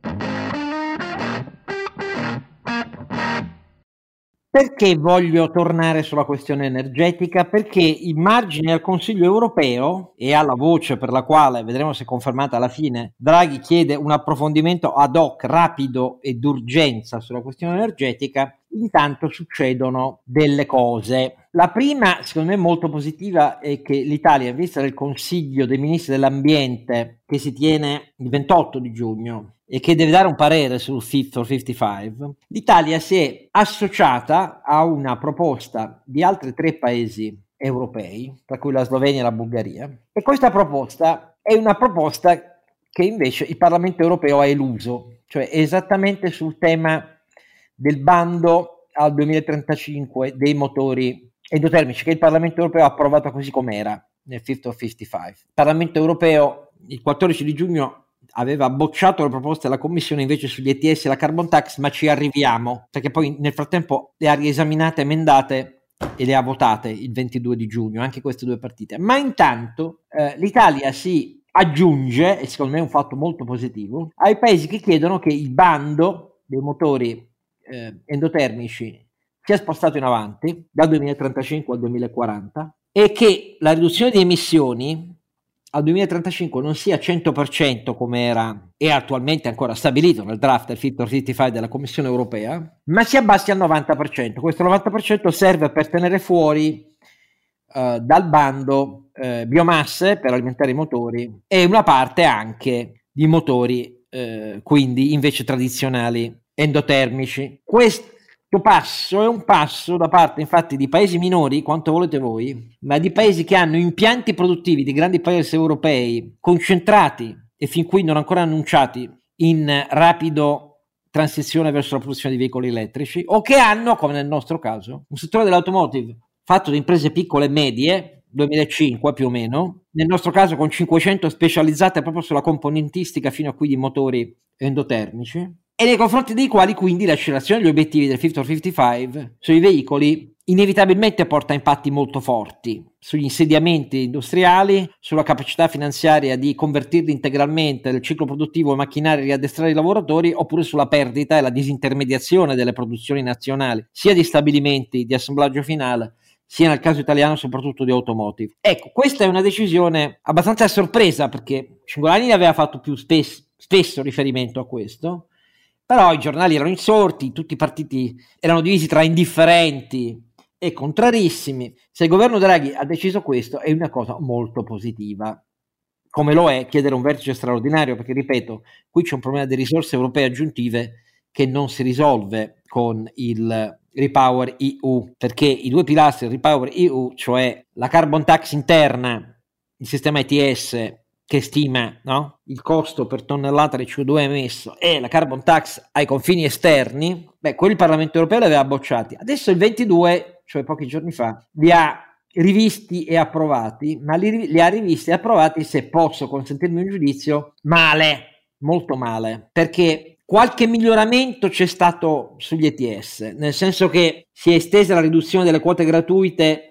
Perché voglio tornare sulla questione energetica? Perché in margine al Consiglio europeo e alla voce per la quale, vedremo se confermata alla fine, Draghi chiede un approfondimento ad hoc rapido e d'urgenza sulla questione energetica, intanto succedono delle cose. La prima, secondo me molto positiva, è che l'Italia, in vista del Consiglio dei Ministri dell'Ambiente che si tiene il 28 di giugno e che deve dare un parere sul Fit for 55, l'Italia si è associata a una proposta di altri tre paesi europei, tra cui la Slovenia e la Bulgaria, e questa proposta è una proposta che invece il Parlamento europeo ha eluso, cioè esattamente sul tema del bando al 2035 dei motori endotermici che il Parlamento europeo ha approvato così com'era nel Fit of 55. Il Parlamento europeo il 14 di giugno aveva bocciato le proposte della Commissione invece sugli ETS e la carbon tax, ma ci arriviamo, perché poi nel frattempo le ha riesaminate, emendate e le ha votate il 22 di giugno, anche queste due partite. Ma intanto eh, l'Italia si aggiunge, e secondo me è un fatto molto positivo, ai paesi che chiedono che il bando dei motori eh, endotermici sia spostato in avanti dal 2035 al 2040 è che la riduzione di emissioni al 2035 non sia 100% come era e attualmente ancora stabilito nel draft del Fit for 55 della Commissione europea, ma si abbassi al 90%. Questo 90% serve per tenere fuori uh, dal bando uh, biomasse per alimentare i motori e una parte anche di motori, uh, quindi invece tradizionali endotermici. Questo passo è un passo da parte infatti di paesi minori, quanto volete voi, ma di paesi che hanno impianti produttivi di grandi paesi europei concentrati e fin qui non ancora annunciati in rapido transizione verso la produzione di veicoli elettrici o che hanno, come nel nostro caso, un settore dell'automotive fatto di imprese piccole e medie, 2005 più o meno, nel nostro caso con 500 specializzate proprio sulla componentistica fino a qui di motori endotermici, e nei confronti dei quali quindi l'accelerazione degli obiettivi del 50 55 sui veicoli inevitabilmente porta impatti molto forti sugli insediamenti industriali, sulla capacità finanziaria di convertirli integralmente nel ciclo produttivo e macchinari e riaddestrare i lavoratori, oppure sulla perdita e la disintermediazione delle produzioni nazionali, sia di stabilimenti di assemblaggio finale, sia nel caso italiano soprattutto di automotive. Ecco, questa è una decisione abbastanza sorpresa perché Cingolani aveva fatto più spesso, spesso riferimento a questo, però i giornali erano insorti, tutti i partiti erano divisi tra indifferenti e contrarissimi. Se il governo Draghi ha deciso questo è una cosa molto positiva, come lo è chiedere un vertice straordinario, perché ripeto, qui c'è un problema di risorse europee aggiuntive che non si risolve con il Repower EU, perché i due pilastri del Repower EU, cioè la carbon tax interna, il sistema ETS che stima no? il costo per tonnellata di CO2 emesso e la carbon tax ai confini esterni, beh, quelli il Parlamento europeo li aveva bocciati. Adesso il 22, cioè pochi giorni fa, li ha rivisti e approvati, ma li, li ha rivisti e approvati, se posso consentirmi un giudizio, male, molto male, perché qualche miglioramento c'è stato sugli ETS, nel senso che si è estesa la riduzione delle quote gratuite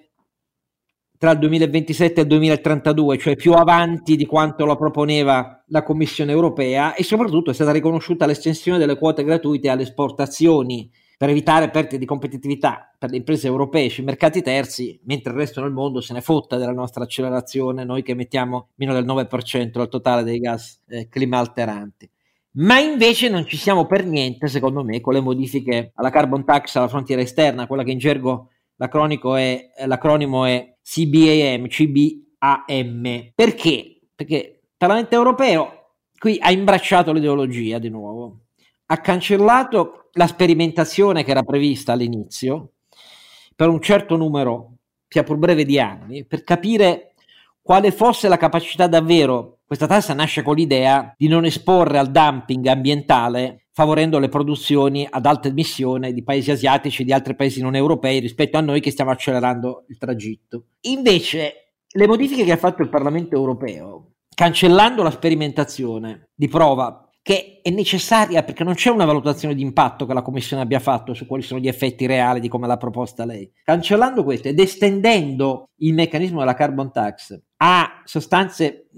tra il 2027 e il 2032, cioè più avanti di quanto lo proponeva la Commissione europea e soprattutto è stata riconosciuta l'estensione delle quote gratuite alle esportazioni per evitare perdite di competitività per le imprese europee sui mercati terzi, mentre il resto del mondo se ne fotta della nostra accelerazione, noi che mettiamo meno del 9% al totale dei gas eh, climalteranti. Ma invece non ci siamo per niente, secondo me, con le modifiche alla carbon tax alla frontiera esterna, quella che in gergo è, l'acronimo è CBAM, CBAM. Perché? Perché il Parlamento europeo qui ha imbracciato l'ideologia di nuovo, ha cancellato la sperimentazione che era prevista all'inizio per un certo numero, sia pur breve, di anni, per capire quale fosse la capacità davvero. Questa tassa nasce con l'idea di non esporre al dumping ambientale favorendo le produzioni ad alta emissione di paesi asiatici e di altri paesi non europei rispetto a noi che stiamo accelerando il tragitto. Invece, le modifiche che ha fatto il Parlamento europeo, cancellando la sperimentazione di prova che è necessaria perché non c'è una valutazione di impatto che la Commissione abbia fatto su quali sono gli effetti reali di come l'ha proposta lei. Cancellando questo ed estendendo il meccanismo della carbon tax a sostanze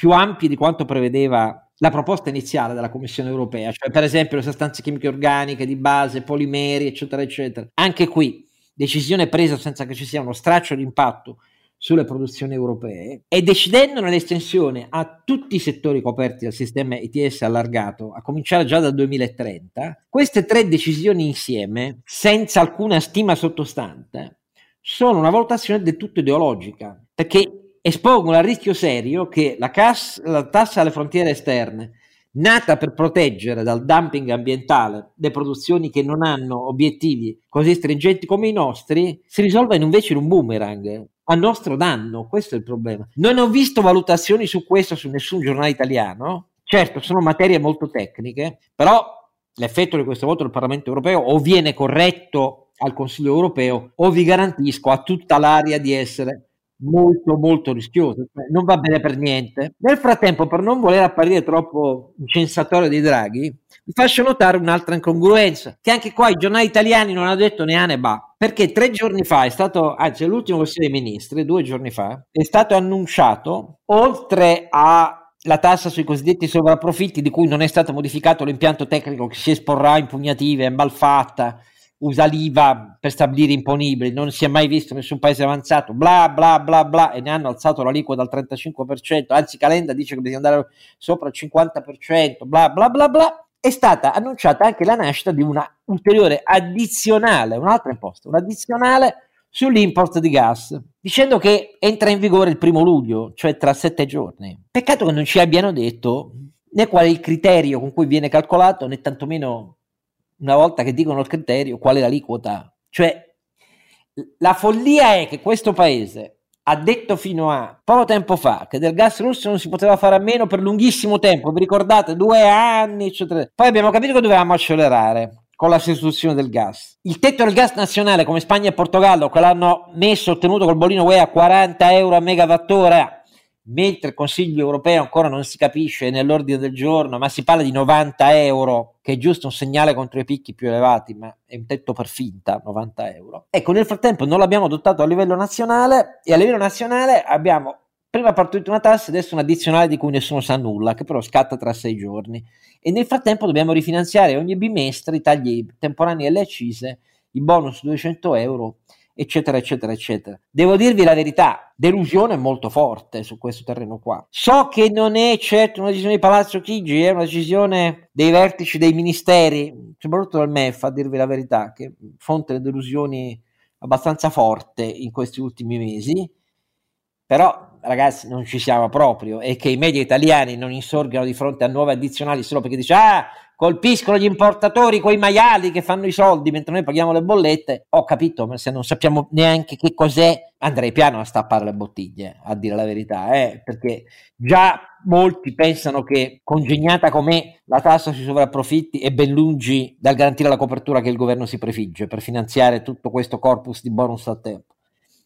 più ampie di quanto prevedeva la proposta iniziale della Commissione europea, cioè per esempio le sostanze chimiche organiche di base, polimeri, eccetera, eccetera. Anche qui decisione presa senza che ci sia uno straccio di impatto sulle produzioni europee e decidendo nell'estensione a tutti i settori coperti dal sistema ETS allargato, a cominciare già dal 2030, queste tre decisioni insieme, senza alcuna stima sottostante, sono una valutazione del tutto ideologica, perché espongono al rischio serio che la, cas- la tassa alle frontiere esterne, nata per proteggere dal dumping ambientale le produzioni che non hanno obiettivi così stringenti come i nostri, si risolva invece in un boomerang a nostro danno. Questo è il problema. Non ho visto valutazioni su questo su nessun giornale italiano. Certo, sono materie molto tecniche, però l'effetto di questo voto del Parlamento europeo o viene corretto al Consiglio europeo o vi garantisco a tutta l'area di essere molto molto rischioso, cioè non va bene per niente. Nel frattempo, per non voler apparire troppo incensatore dei draghi, vi faccio notare un'altra incongruenza, che anche qua i giornali italiani non hanno detto a né ba, perché tre giorni fa è stato, anzi l'ultimo Consiglio dei Ministri, due giorni fa, è stato annunciato, oltre a la tassa sui cosiddetti sovrapprofitti di cui non è stato modificato l'impianto tecnico che si esporrà impugnative, è malfatta, usa l'IVA per stabilire imponibili, non si è mai visto nessun paese avanzato, bla bla bla bla, e ne hanno alzato l'aliquota al 35%, anzi Calenda dice che bisogna andare sopra il 50%, bla bla bla bla, è stata annunciata anche la nascita di una ulteriore addizionale, un'altra imposta, un'addizionale sull'import di gas, dicendo che entra in vigore il primo luglio, cioè tra sette giorni. Peccato che non ci abbiano detto né qual è il criterio con cui viene calcolato, né tantomeno una volta che dicono il criterio, qual è l'aliquota. Cioè, la follia è che questo paese ha detto fino a poco tempo fa che del gas russo non si poteva fare a meno per lunghissimo tempo, vi ricordate? Due anni, eccetera. Poi abbiamo capito che dovevamo accelerare con la sostituzione del gas. Il tetto del gas nazionale come Spagna e Portogallo, che l'hanno messo, ottenuto col bolino UE a 40 euro a megawattora, mentre il Consiglio europeo ancora non si capisce nell'ordine del giorno, ma si parla di 90 euro, che è giusto un segnale contro i picchi più elevati, ma è un tetto per finta, 90 euro. Ecco, nel frattempo non l'abbiamo adottato a livello nazionale e a livello nazionale abbiamo prima partorito una tassa, adesso un'addizionale di cui nessuno sa nulla, che però scatta tra sei giorni. E nel frattempo dobbiamo rifinanziare ogni bimestre i tagli temporanei alle accise, i bonus 200 euro eccetera, eccetera, eccetera. Devo dirvi la verità, delusione molto forte su questo terreno qua. So che non è certo una decisione di Palazzo Chigi, è una decisione dei vertici dei ministeri, soprattutto del MEF, a dirvi la verità, che fonte le delusioni abbastanza forte in questi ultimi mesi, però ragazzi non ci siamo proprio e che i media italiani non insorgano di fronte a nuove addizionali solo perché dice ah colpiscono gli importatori, quei maiali che fanno i soldi mentre noi paghiamo le bollette. Ho capito, ma se non sappiamo neanche che cos'è, andrei piano a stappare le bottiglie, a dire la verità, eh? perché già molti pensano che congegnata com'è la tassa sui sovrapprofitti è ben lungi dal garantire la copertura che il governo si prefigge per finanziare tutto questo corpus di bonus a tempo.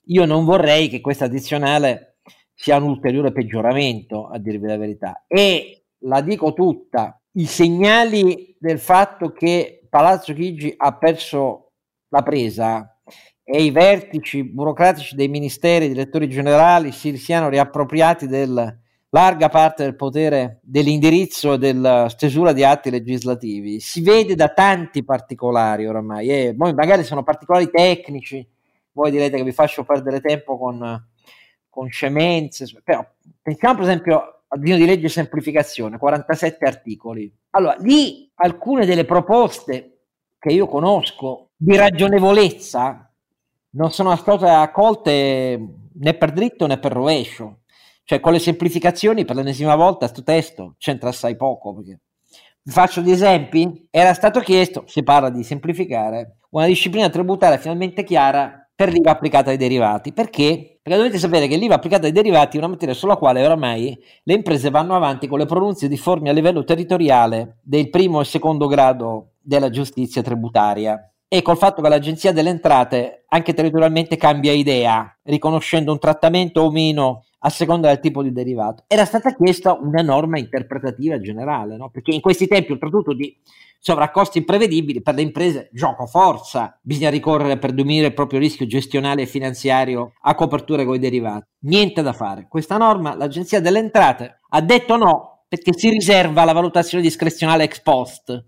Io non vorrei che questa addizionale sia un ulteriore peggioramento, a dirvi la verità. E la dico tutta, i segnali del fatto che Palazzo Chigi ha perso la presa e i vertici burocratici dei ministeri, direttori generali si siano riappropriati della larga parte del potere dell'indirizzo e della stesura di atti legislativi. Si vede da tanti particolari oramai e poi magari sono particolari tecnici. Voi direte che vi faccio perdere tempo con, con scemenze però pensiamo per esempio al disegno di legge semplificazione, 47 articoli. Allora, lì alcune delle proposte che io conosco di ragionevolezza non sono state accolte né per dritto né per rovescio. Cioè, con le semplificazioni per l'ennesima volta questo testo c'entra assai poco. Perché... Vi faccio degli esempi? Era stato chiesto, si parla di semplificare, una disciplina tributaria finalmente chiara per l'IVA applicata ai derivati. Perché? Perché dovete sapere che l'IVA applicata ai derivati è una materia sulla quale oramai le imprese vanno avanti con le pronunce difformi a livello territoriale del primo e secondo grado della giustizia tributaria. E col fatto che l'Agenzia delle Entrate anche territorialmente cambia idea, riconoscendo un trattamento o meno a seconda del tipo di derivato. Era stata chiesta una norma interpretativa generale, no? perché in questi tempi, oltretutto di sovraccosti imprevedibili per le imprese, gioco forza, bisogna ricorrere per diminuire il proprio rischio gestionale e finanziario a coperture con i derivati. Niente da fare. Questa norma l'Agenzia delle Entrate ha detto no perché si riserva la valutazione discrezionale ex post.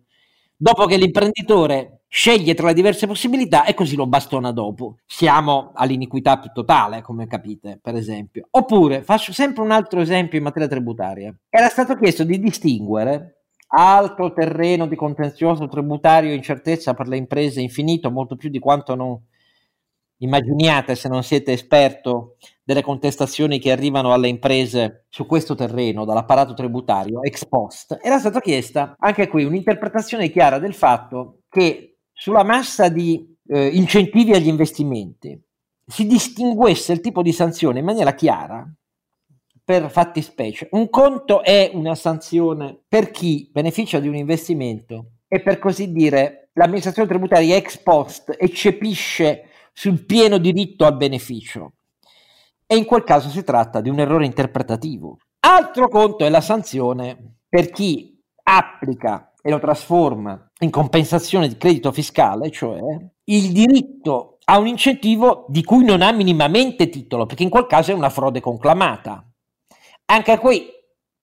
Dopo che l'imprenditore sceglie tra le diverse possibilità e così lo bastona dopo. Siamo all'iniquità più totale, come capite, per esempio. Oppure, faccio sempre un altro esempio in materia tributaria. Era stato chiesto di distinguere altro terreno di contenzioso tributario incertezza per le imprese infinito, molto più di quanto non immaginiate se non siete esperto delle contestazioni che arrivano alle imprese su questo terreno dall'apparato tributario ex post, era stata chiesta anche qui un'interpretazione chiara del fatto che sulla massa di eh, incentivi agli investimenti si distinguesse il tipo di sanzione in maniera chiara per fattispecie. Un conto è una sanzione per chi beneficia di un investimento e per così dire l'amministrazione tributaria ex post eccepisce sul pieno diritto al beneficio. E in quel caso si tratta di un errore interpretativo. Altro conto è la sanzione per chi applica e lo trasforma in compensazione di credito fiscale, cioè il diritto a un incentivo di cui non ha minimamente titolo, perché in quel caso è una frode conclamata. Anche qui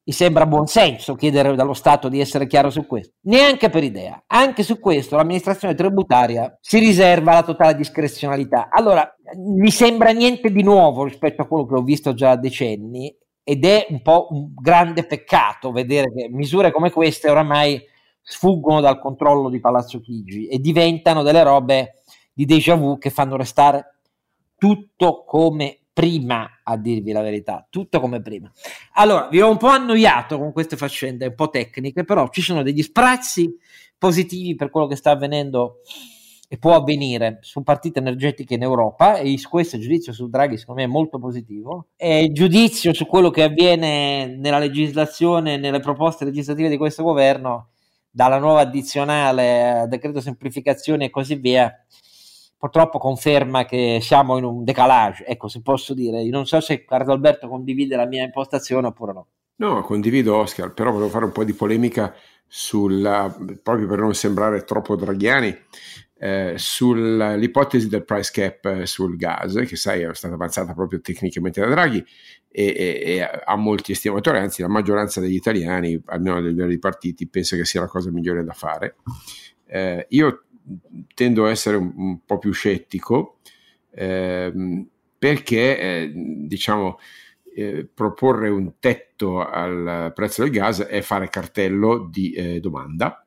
Mi sembra buon senso chiedere dallo Stato di essere chiaro su questo. Neanche per idea. Anche su questo l'amministrazione tributaria si riserva la totale discrezionalità. Allora, mi sembra niente di nuovo rispetto a quello che ho visto già da decenni ed è un po' un grande peccato vedere che misure come queste oramai sfuggono dal controllo di Palazzo Chigi e diventano delle robe di déjà vu che fanno restare tutto come prima, a dirvi la verità, tutto come prima. Allora, vi ho un po' annoiato con queste faccende un po' tecniche, però ci sono degli sprazzi positivi per quello che sta avvenendo e può avvenire su partite energetiche in Europa e questo giudizio su Draghi secondo me è molto positivo e giudizio su quello che avviene nella legislazione, nelle proposte legislative di questo governo dalla nuova addizionale, decreto semplificazione e così via, purtroppo conferma che siamo in un decalage, ecco se posso dire. Non so se Carlo Alberto condivide la mia impostazione oppure no. No, condivido Oscar, però volevo fare un po' di polemica sulla, proprio per non sembrare troppo draghiani, eh, sull'ipotesi del price cap eh, sul gas, che sai è stata avanzata proprio tecnicamente da Draghi e, e, e ha molti estimatori, anzi la maggioranza degli italiani, almeno dei veri partiti, pensa che sia la cosa migliore da fare. Eh, io tendo a essere un, un po' più scettico ehm, perché eh, diciamo eh, proporre un tetto al prezzo del gas è fare cartello di eh, domanda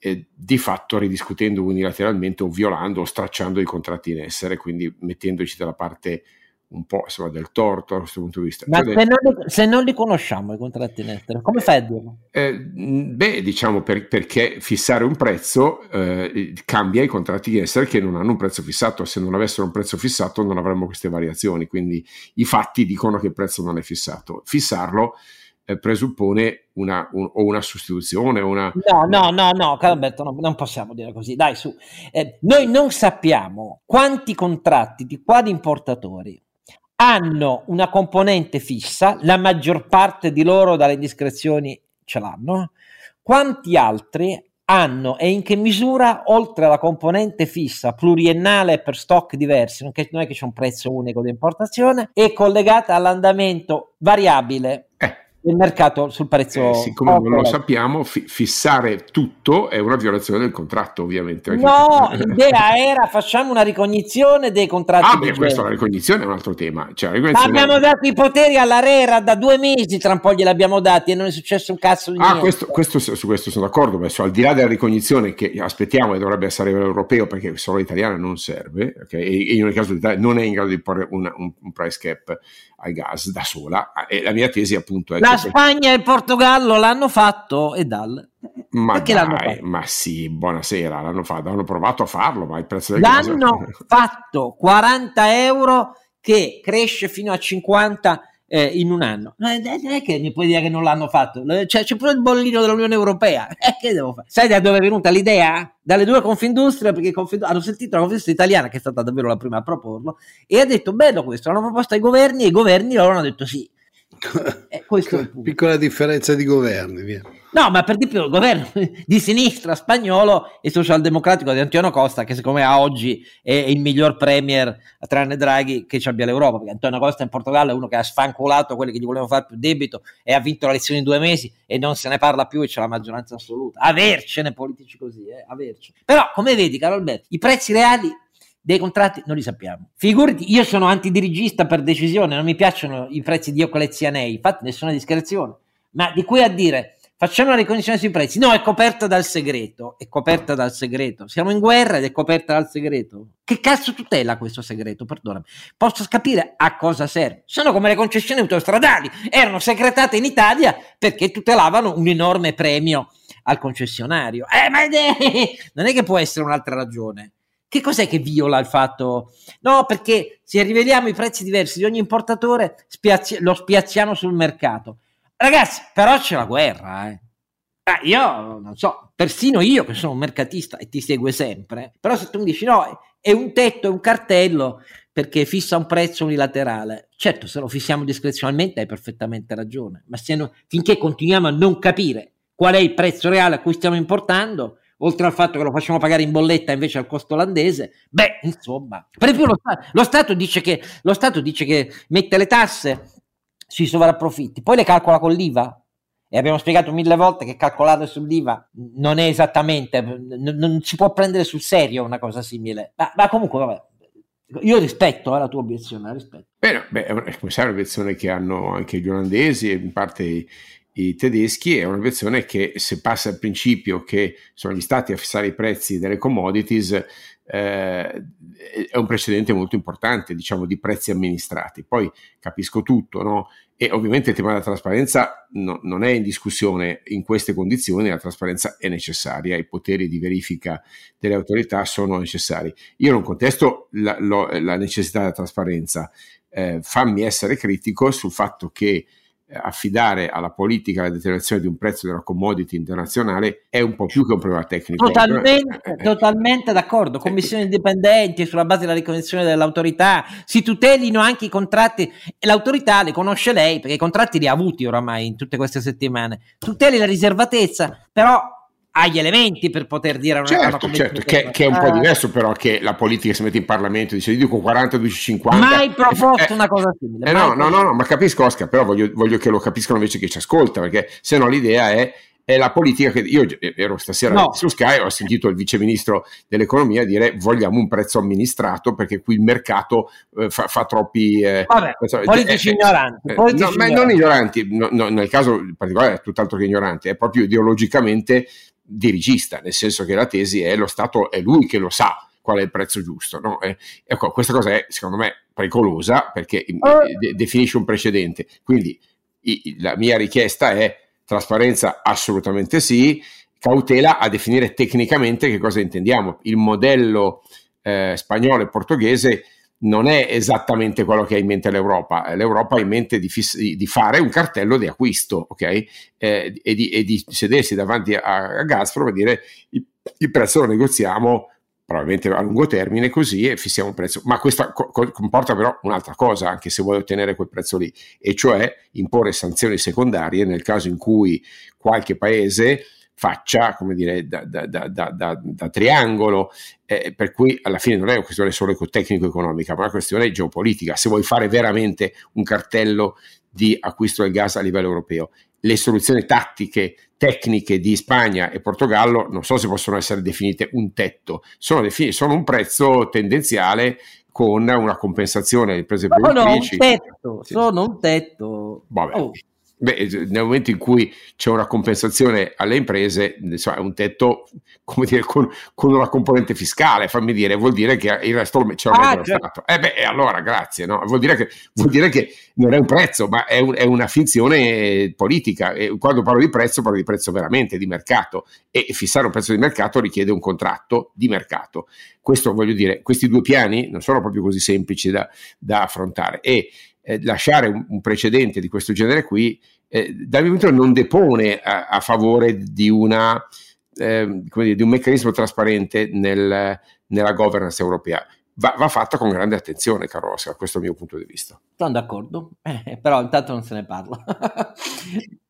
di fatto ridiscutendo unilateralmente o violando o stracciando i contratti in essere, quindi mettendoci dalla parte un po' insomma, del torto da questo punto di vista. Ma cioè, se, non li, se, non li, conosciamo i contratti in essere, come fai a dirlo? Eh, beh, diciamo per, perché fissare un prezzo eh, cambia i contratti in essere che non hanno un prezzo fissato. Se non avessero un prezzo fissato non avremmo queste variazioni, quindi i fatti dicono che il prezzo non è fissato. Fissarlo eh, presuppone una, un, o una sostituzione una... No, no, no, no, Carlo no, non possiamo dire così. Dai, su. Eh, noi non sappiamo quanti contratti di quali importatori hanno una componente fissa, la maggior parte di loro dalle indiscrezioni ce l'hanno, quanti altri hanno e in che misura, oltre alla componente fissa pluriennale per stock diversi, non, è che c'è un prezzo unico di importazione, è collegata all'andamento variabile eh del mercato sul prezzo. Eh, siccome non lo sappiamo, fi- fissare tutto è una violazione del contratto, ovviamente. No, (laughs) l'idea era facciamo una ricognizione dei contratti. Ah, beh, questa la ricognizione è un altro tema. Cioè, Ma abbiamo dato i poteri all'Arera da due mesi, tra un po' gliel'abbiamo dati e non è successo un cazzo di ah, niente. Questo, questo, su questo sono d'accordo, adesso, al di là della ricognizione che aspettiamo e dovrebbe essere europeo perché solo l'italiana non serve, okay? e in ogni caso l'Italia non è in grado di porre un, un, un price cap al gas da sola. E la mia tesi appunto è la Spagna e il Portogallo l'hanno fatto e dal. Ma, dai, l'hanno fatto? ma sì, buonasera, l'hanno fatto, hanno provato a farlo, ma il prezzo del l'hanno gas... L'hanno (laughs) fatto 40 euro che cresce fino a 50 eh, in un anno. Non è che mi puoi dire che non l'hanno fatto, cioè, c'è pure il bollino dell'Unione Europea. (laughs) Eh, che devo fare? Sai da dove è venuta l'idea? Dalle due Confindustria, perché Confind- hanno sentito la Confindustria italiana, che è stata davvero la prima a proporlo, e ha detto: Bello questo, l'hanno proposto ai governi, e i governi loro hanno detto sì. (laughs) Eh, Piccola differenza di governi, via. No, ma per di più il governo di sinistra spagnolo e socialdemocratico di Antonio Costa, che secondo me a oggi è il miglior premier, tranne Draghi, che ci abbia l'Europa, perché Antonio Costa in Portogallo è uno che ha sfancolato quelli che gli volevano fare più debito e ha vinto la lezione in due mesi e non se ne parla più e c'è la maggioranza assoluta. Avercene politici così, eh, avercene. Però, come vedi, caro Alberto, i prezzi reali dei contratti non li sappiamo. Figurati, io sono antidirigista per decisione, non mi piacciono i prezzi di Oclezianei, infatti nessuna discrezione, ma di qui a dire Facciamo una ricognizione sui prezzi. No, è coperta dal segreto. È coperta dal segreto. Siamo in guerra ed è coperta dal segreto. Che cazzo tutela questo segreto? Perdonami. Posso capire a cosa serve. Sono come le concessioni autostradali. Erano segretate in Italia perché tutelavano un enorme premio al concessionario. Eh, ma (laughs) non è che può essere un'altra ragione. Che cos'è che viola il fatto? No, perché se riveliamo i prezzi diversi di ogni importatore, spiazzi- lo spiazziamo sul mercato. Ragazzi, però c'è la guerra, eh. Ah, io non so, persino io che sono un mercatista e ti segue sempre, però se tu mi dici no, è un tetto, è un cartello perché fissa un prezzo unilaterale. Certo, se lo fissiamo discrezionalmente hai perfettamente ragione, ma no, finché continuiamo a non capire qual è il prezzo reale a cui stiamo importando, oltre al fatto che lo facciamo pagare in bolletta invece al costo olandese, beh, insomma, per esempio lo, lo, Stato dice che, lo Stato dice che mette le tasse sui sovrapprofitti, poi le calcola con l'IVA. e abbiamo spiegato mille volte che calcolare sull'IVA non è esattamente, non, non si può prendere sul serio una cosa simile. Ma, ma comunque, vabbè, io rispetto eh, la tua obiezione, la rispetto. Beh, beh, è un'obiezione che hanno anche gli olandesi e in parte i, tedeschi, è un'obiezione che se passa il principio che sono gli stati a fissare i prezzi delle commodities, eh, è un precedente molto importante, diciamo, di prezzi amministrati. Poi capisco tutto, no? E ovviamente il tema della trasparenza no, non è in discussione in queste condizioni, la trasparenza è necessaria, i poteri di verifica delle autorità sono necessari. Io non contesto la, lo, la necessità della trasparenza, eh, fammi essere critico sul fatto che affidare alla politica la determinazione di un prezzo della commodity internazionale è un po' più che un problema tecnico. Totalmente, eh, eh, totalmente d'accordo. Commissioni indipendenti sulla base della ricognizione dell'autorità, si tutelino anche i contratti l'autorità li conosce lei perché i contratti li ha avuti oramai in tutte queste settimane. Tuteli la riservatezza, però ha gli elementi per poter dire una, certo, una certo, che, che, è un po' diverso però che la politica si mette in Parlamento e dice io dico 40, 12, 50 mai proposto eh, una cosa simile eh, no, no, no, no, ma capisco Oscar però voglio, voglio, che lo capiscano invece che ci ascolta perché se no l'idea è, è la politica che io ero stasera no. su Sky ho sentito il viceministro dell'economia dire vogliamo un prezzo amministrato perché qui il mercato eh, fa, fa, troppi eh, Vabbè, politici eh, ignoranti, eh, politici no, ignoranti. ma non ignoranti no, nel caso in particolare è tutt'altro che ignorante è proprio ideologicamente dirigista, nel senso che la tesi è lo Stato è lui che lo sa qual è il prezzo giusto. No? E, ecco, questa cosa è secondo me pericolosa perché oh. de- definisce un precedente. Quindi i- la mia richiesta è trasparenza assolutamente sì, cautela a definire tecnicamente che cosa intendiamo. Il modello eh, spagnolo e portoghese non è esattamente quello che ha in mente l'Europa. L'Europa ha in mente di, fiss- di fare un cartello di acquisto, ok? Eh, e, di, e, di, sedersi davanti a, a Gazprom e dire il, il, prezzo lo negoziamo probabilmente a lungo termine così e fissiamo un prezzo. Ma questo co- comporta però un'altra cosa, anche se vuoi ottenere quel prezzo lì, e cioè imporre sanzioni secondarie nel caso in cui qualche paese faccia, come dire, da, da, da, da triangolo, eh, per cui alla fine non è una questione solo tecnico-economica, ma una questione geopolitica. Se vuoi fare veramente un cartello di acquisto del gas a livello europeo, le soluzioni tattiche, tecniche di Spagna e Portogallo non so se possono essere definite un tetto, sono, defin- sono un prezzo tendenziale con una compensazione delle imprese produttrici. Sono un tetto, sì. sono un tetto. Vabbè. Oh. Beh, nel momento in cui c'è una compensazione alle imprese, insomma, è un tetto come dire, con, con, una componente fiscale, fammi dire, vuol dire che il resto lo ah, certo. Stato. Eh beh, allora grazie, no? vuol, dire che, vuol, dire che, non è un prezzo, ma è, un, è una finzione politica. E quando parlo di prezzo, parlo di prezzo veramente, di mercato. E fissare un prezzo di mercato richiede un contratto di mercato. Questo voglio dire, questi due piani non sono proprio così semplici da, da affrontare. E eh, lasciare un, un, precedente di questo genere qui, eh, di vista non depone a, a favore di, una, eh, dire, di, un meccanismo trasparente nel, nella governance europea. Va, va, fatta con grande attenzione, caro Oscar, questo è il mio punto di vista. Sono d'accordo, eh, però intanto non se ne parla. (laughs)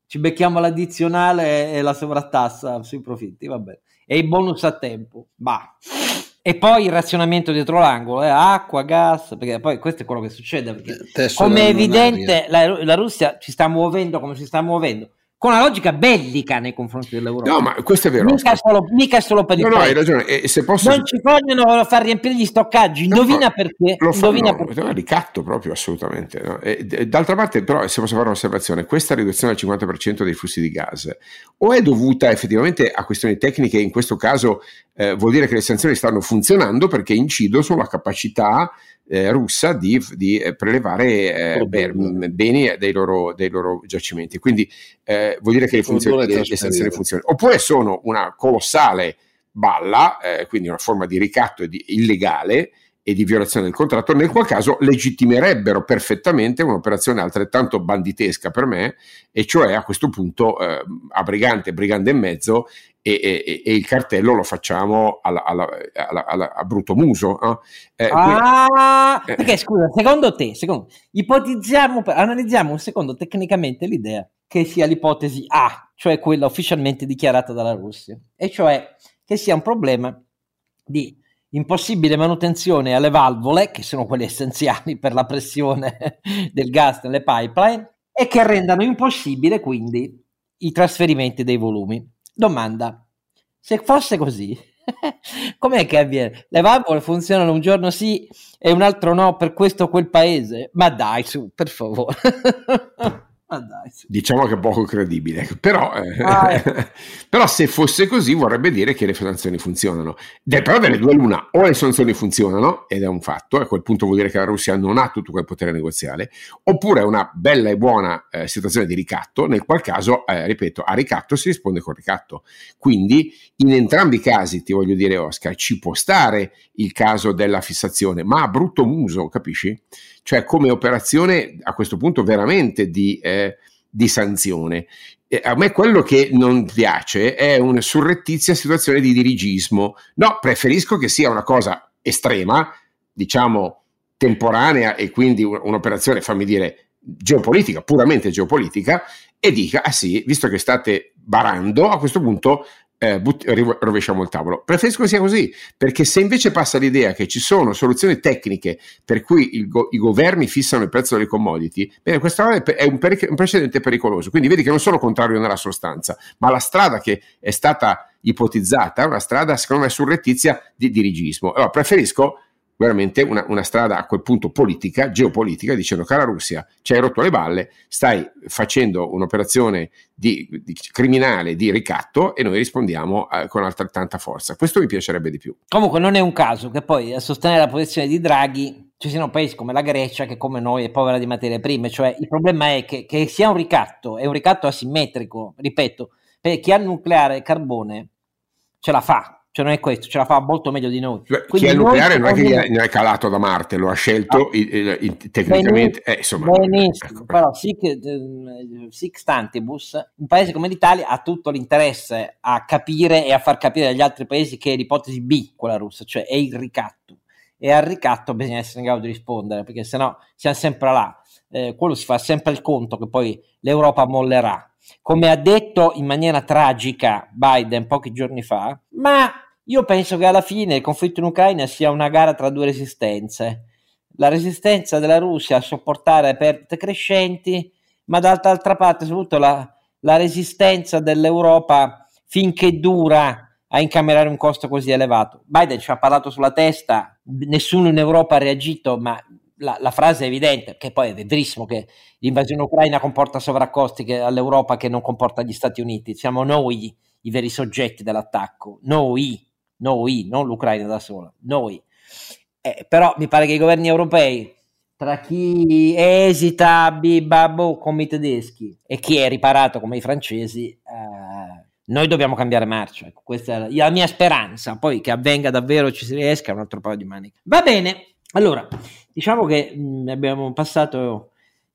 Ci becchiamo l'addizionale e la sovrattassa sui profitti, vabbè. E i bonus a tempo, bah. E poi il razionamento dietro l'angolo, eh, acqua, gas, perché poi questo è quello che succede. Come è evidente, la, la, Russia ci sta muovendo come si sta muovendo con una logica bellica nei confronti dell'Europa. No, ma questo è vero. Mica solo, mica solo per il No, no, hai ragione. E se posso... Non ci vogliono far riempire gli stoccaggi. Indovina no, perché. Lo Indovina fanno, perché. ricatto proprio, assolutamente. No? E, d'altra parte, però, se posso fare un'osservazione, questa riduzione al 50% dei flussi di gas o è dovuta effettivamente a questioni tecniche, in questo caso eh, vuol dire che le sanzioni stanno funzionando perché incidono sulla capacità eh, russa di, di eh, prelevare eh, beni dei loro, dei loro, giacimenti. Quindi eh, vuol dire che le, funzioni, funzionano. Oppure sono una colossale balla, eh, quindi una forma di ricatto di, illegale e di violazione del contratto, nel qual caso legittimerebbero perfettamente un'operazione altrettanto banditesca per me, e cioè a questo punto eh, a brigante, brigante e mezzo, e, e, e, il cartello lo facciamo alla, alla, alla, a brutto muso. No? Eh, ah, quindi, perché scusa, secondo te, secondo, ipotizziamo, analizziamo un secondo tecnicamente l'idea che sia l'ipotesi A, cioè quella ufficialmente dichiarata dalla Russia, e cioè che sia un problema di impossibile manutenzione alle valvole, che sono quelle essenziali per la pressione (laughs) del gas nelle pipeline, e che rendano impossibile quindi i trasferimenti dei volumi. Domanda, se fosse così, (laughs) com'è che avviene? Le valvole funzionano un giorno sì e un altro no per questo o quel paese? Ma dai, su, per favore. (laughs) Ah, diciamo che è poco credibile, però, eh, ah, eh. (laughs) però, se fosse così vorrebbe dire che le sanzioni funzionano. De, però delle due l'una, o le sanzioni funzionano, ed è un fatto, a quel punto vuol dire che la Russia non ha tutto quel potere negoziale, oppure è una bella e buona eh, situazione di ricatto, nel qual caso, eh, ripeto, a ricatto si risponde con ricatto. Quindi in entrambi i casi, ti voglio dire Oscar, ci può stare il caso della fissazione, ma a brutto muso, capisci? Cioè come operazione a questo punto veramente di, eh, di sanzione. E a me quello che non piace è una surrettizia situazione di dirigismo. No, preferisco che sia una cosa estrema, diciamo temporanea e quindi un'operazione, fammi dire, geopolitica, puramente geopolitica, e dica, ah sì, visto che state barando, a questo punto eh, but- rovesciamo il tavolo. Preferisco che sia così, perché se invece passa l'idea che ci sono soluzioni tecniche per cui go- i governi fissano il prezzo delle commodity, bene, questo è un, per- un, precedente pericoloso. Quindi vedi che non sono contrario nella sostanza, ma la strada che è stata ipotizzata è una strada, secondo me, surrettizia di dirigismo. Allora, preferisco veramente una, una, strada a quel punto politica, geopolitica, dicendo cara Russia, ci hai rotto le balle, stai facendo un'operazione di, di criminale di ricatto e noi rispondiamo eh, con altrettanta forza. Questo mi piacerebbe di più. Comunque non è un caso che poi a sostenere la posizione di Draghi ci siano paesi come la Grecia che come noi è povera di materie prime, cioè il problema è che, che sia un ricatto, è un ricatto asimmetrico, ripeto, per chi ha nucleare e il carbone ce la fa, cioè non è questo, ce la fa molto meglio di noi. Cioè, chi è nucleare non è che noi... ne è calato da Marte, lo ha scelto ah, il, il, tecnicamente. Eh, insomma, benissimo, ecco. però sic, eh, sic stantibus, un paese come l'Italia ha tutto l'interesse a capire e a far capire agli altri paesi che è l'ipotesi B, quella russa, cioè è il ricatto. E al ricatto bisogna essere in grado di rispondere, perché sennò siamo sempre là. Eh, quello si fa sempre il conto che poi l'Europa mollerà come ha detto in maniera tragica Biden pochi giorni fa, ma io penso che alla fine il conflitto in Ucraina sia una gara tra due resistenze. La resistenza della Russia a sopportare perdite crescenti, ma dall'altra parte soprattutto la, la resistenza dell'Europa finché dura a incamerare un costo così elevato. Biden ci ha parlato sulla testa, nessuno in Europa ha reagito, ma la, la, frase è evidente, che poi è verissimo che l'invasione ucraina comporta sovraccosti all'Europa che non comporta gli Stati Uniti. Siamo noi i veri soggetti dell'attacco, noi, noi, non l'Ucraina da sola, noi. Eh, però mi pare che i governi europei, tra chi esita bibabo come i tedeschi e chi è riparato come i francesi, eh, noi dobbiamo cambiare marcia. Ecco, questa è la mia speranza. Poi che avvenga davvero ci si riesca un altro paio di maniche. Va bene, allora, diciamo che mh, mm, abbiamo passato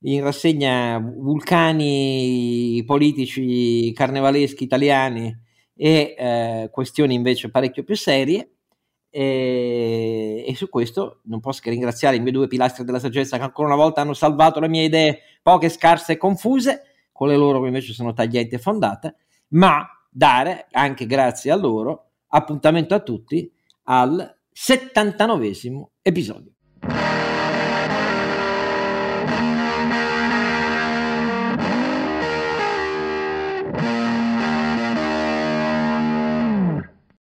in rassegna vulcani politici carnevaleschi italiani e eh, questioni invece parecchio più serie. E, e, su questo non posso che ringraziare i miei due pilastri della saggezza che ancora una volta hanno salvato le mie idee poche, scarse e confuse, con le loro che invece sono taglienti e fondate, ma dare anche grazie a loro appuntamento a tutti al 79 episodio.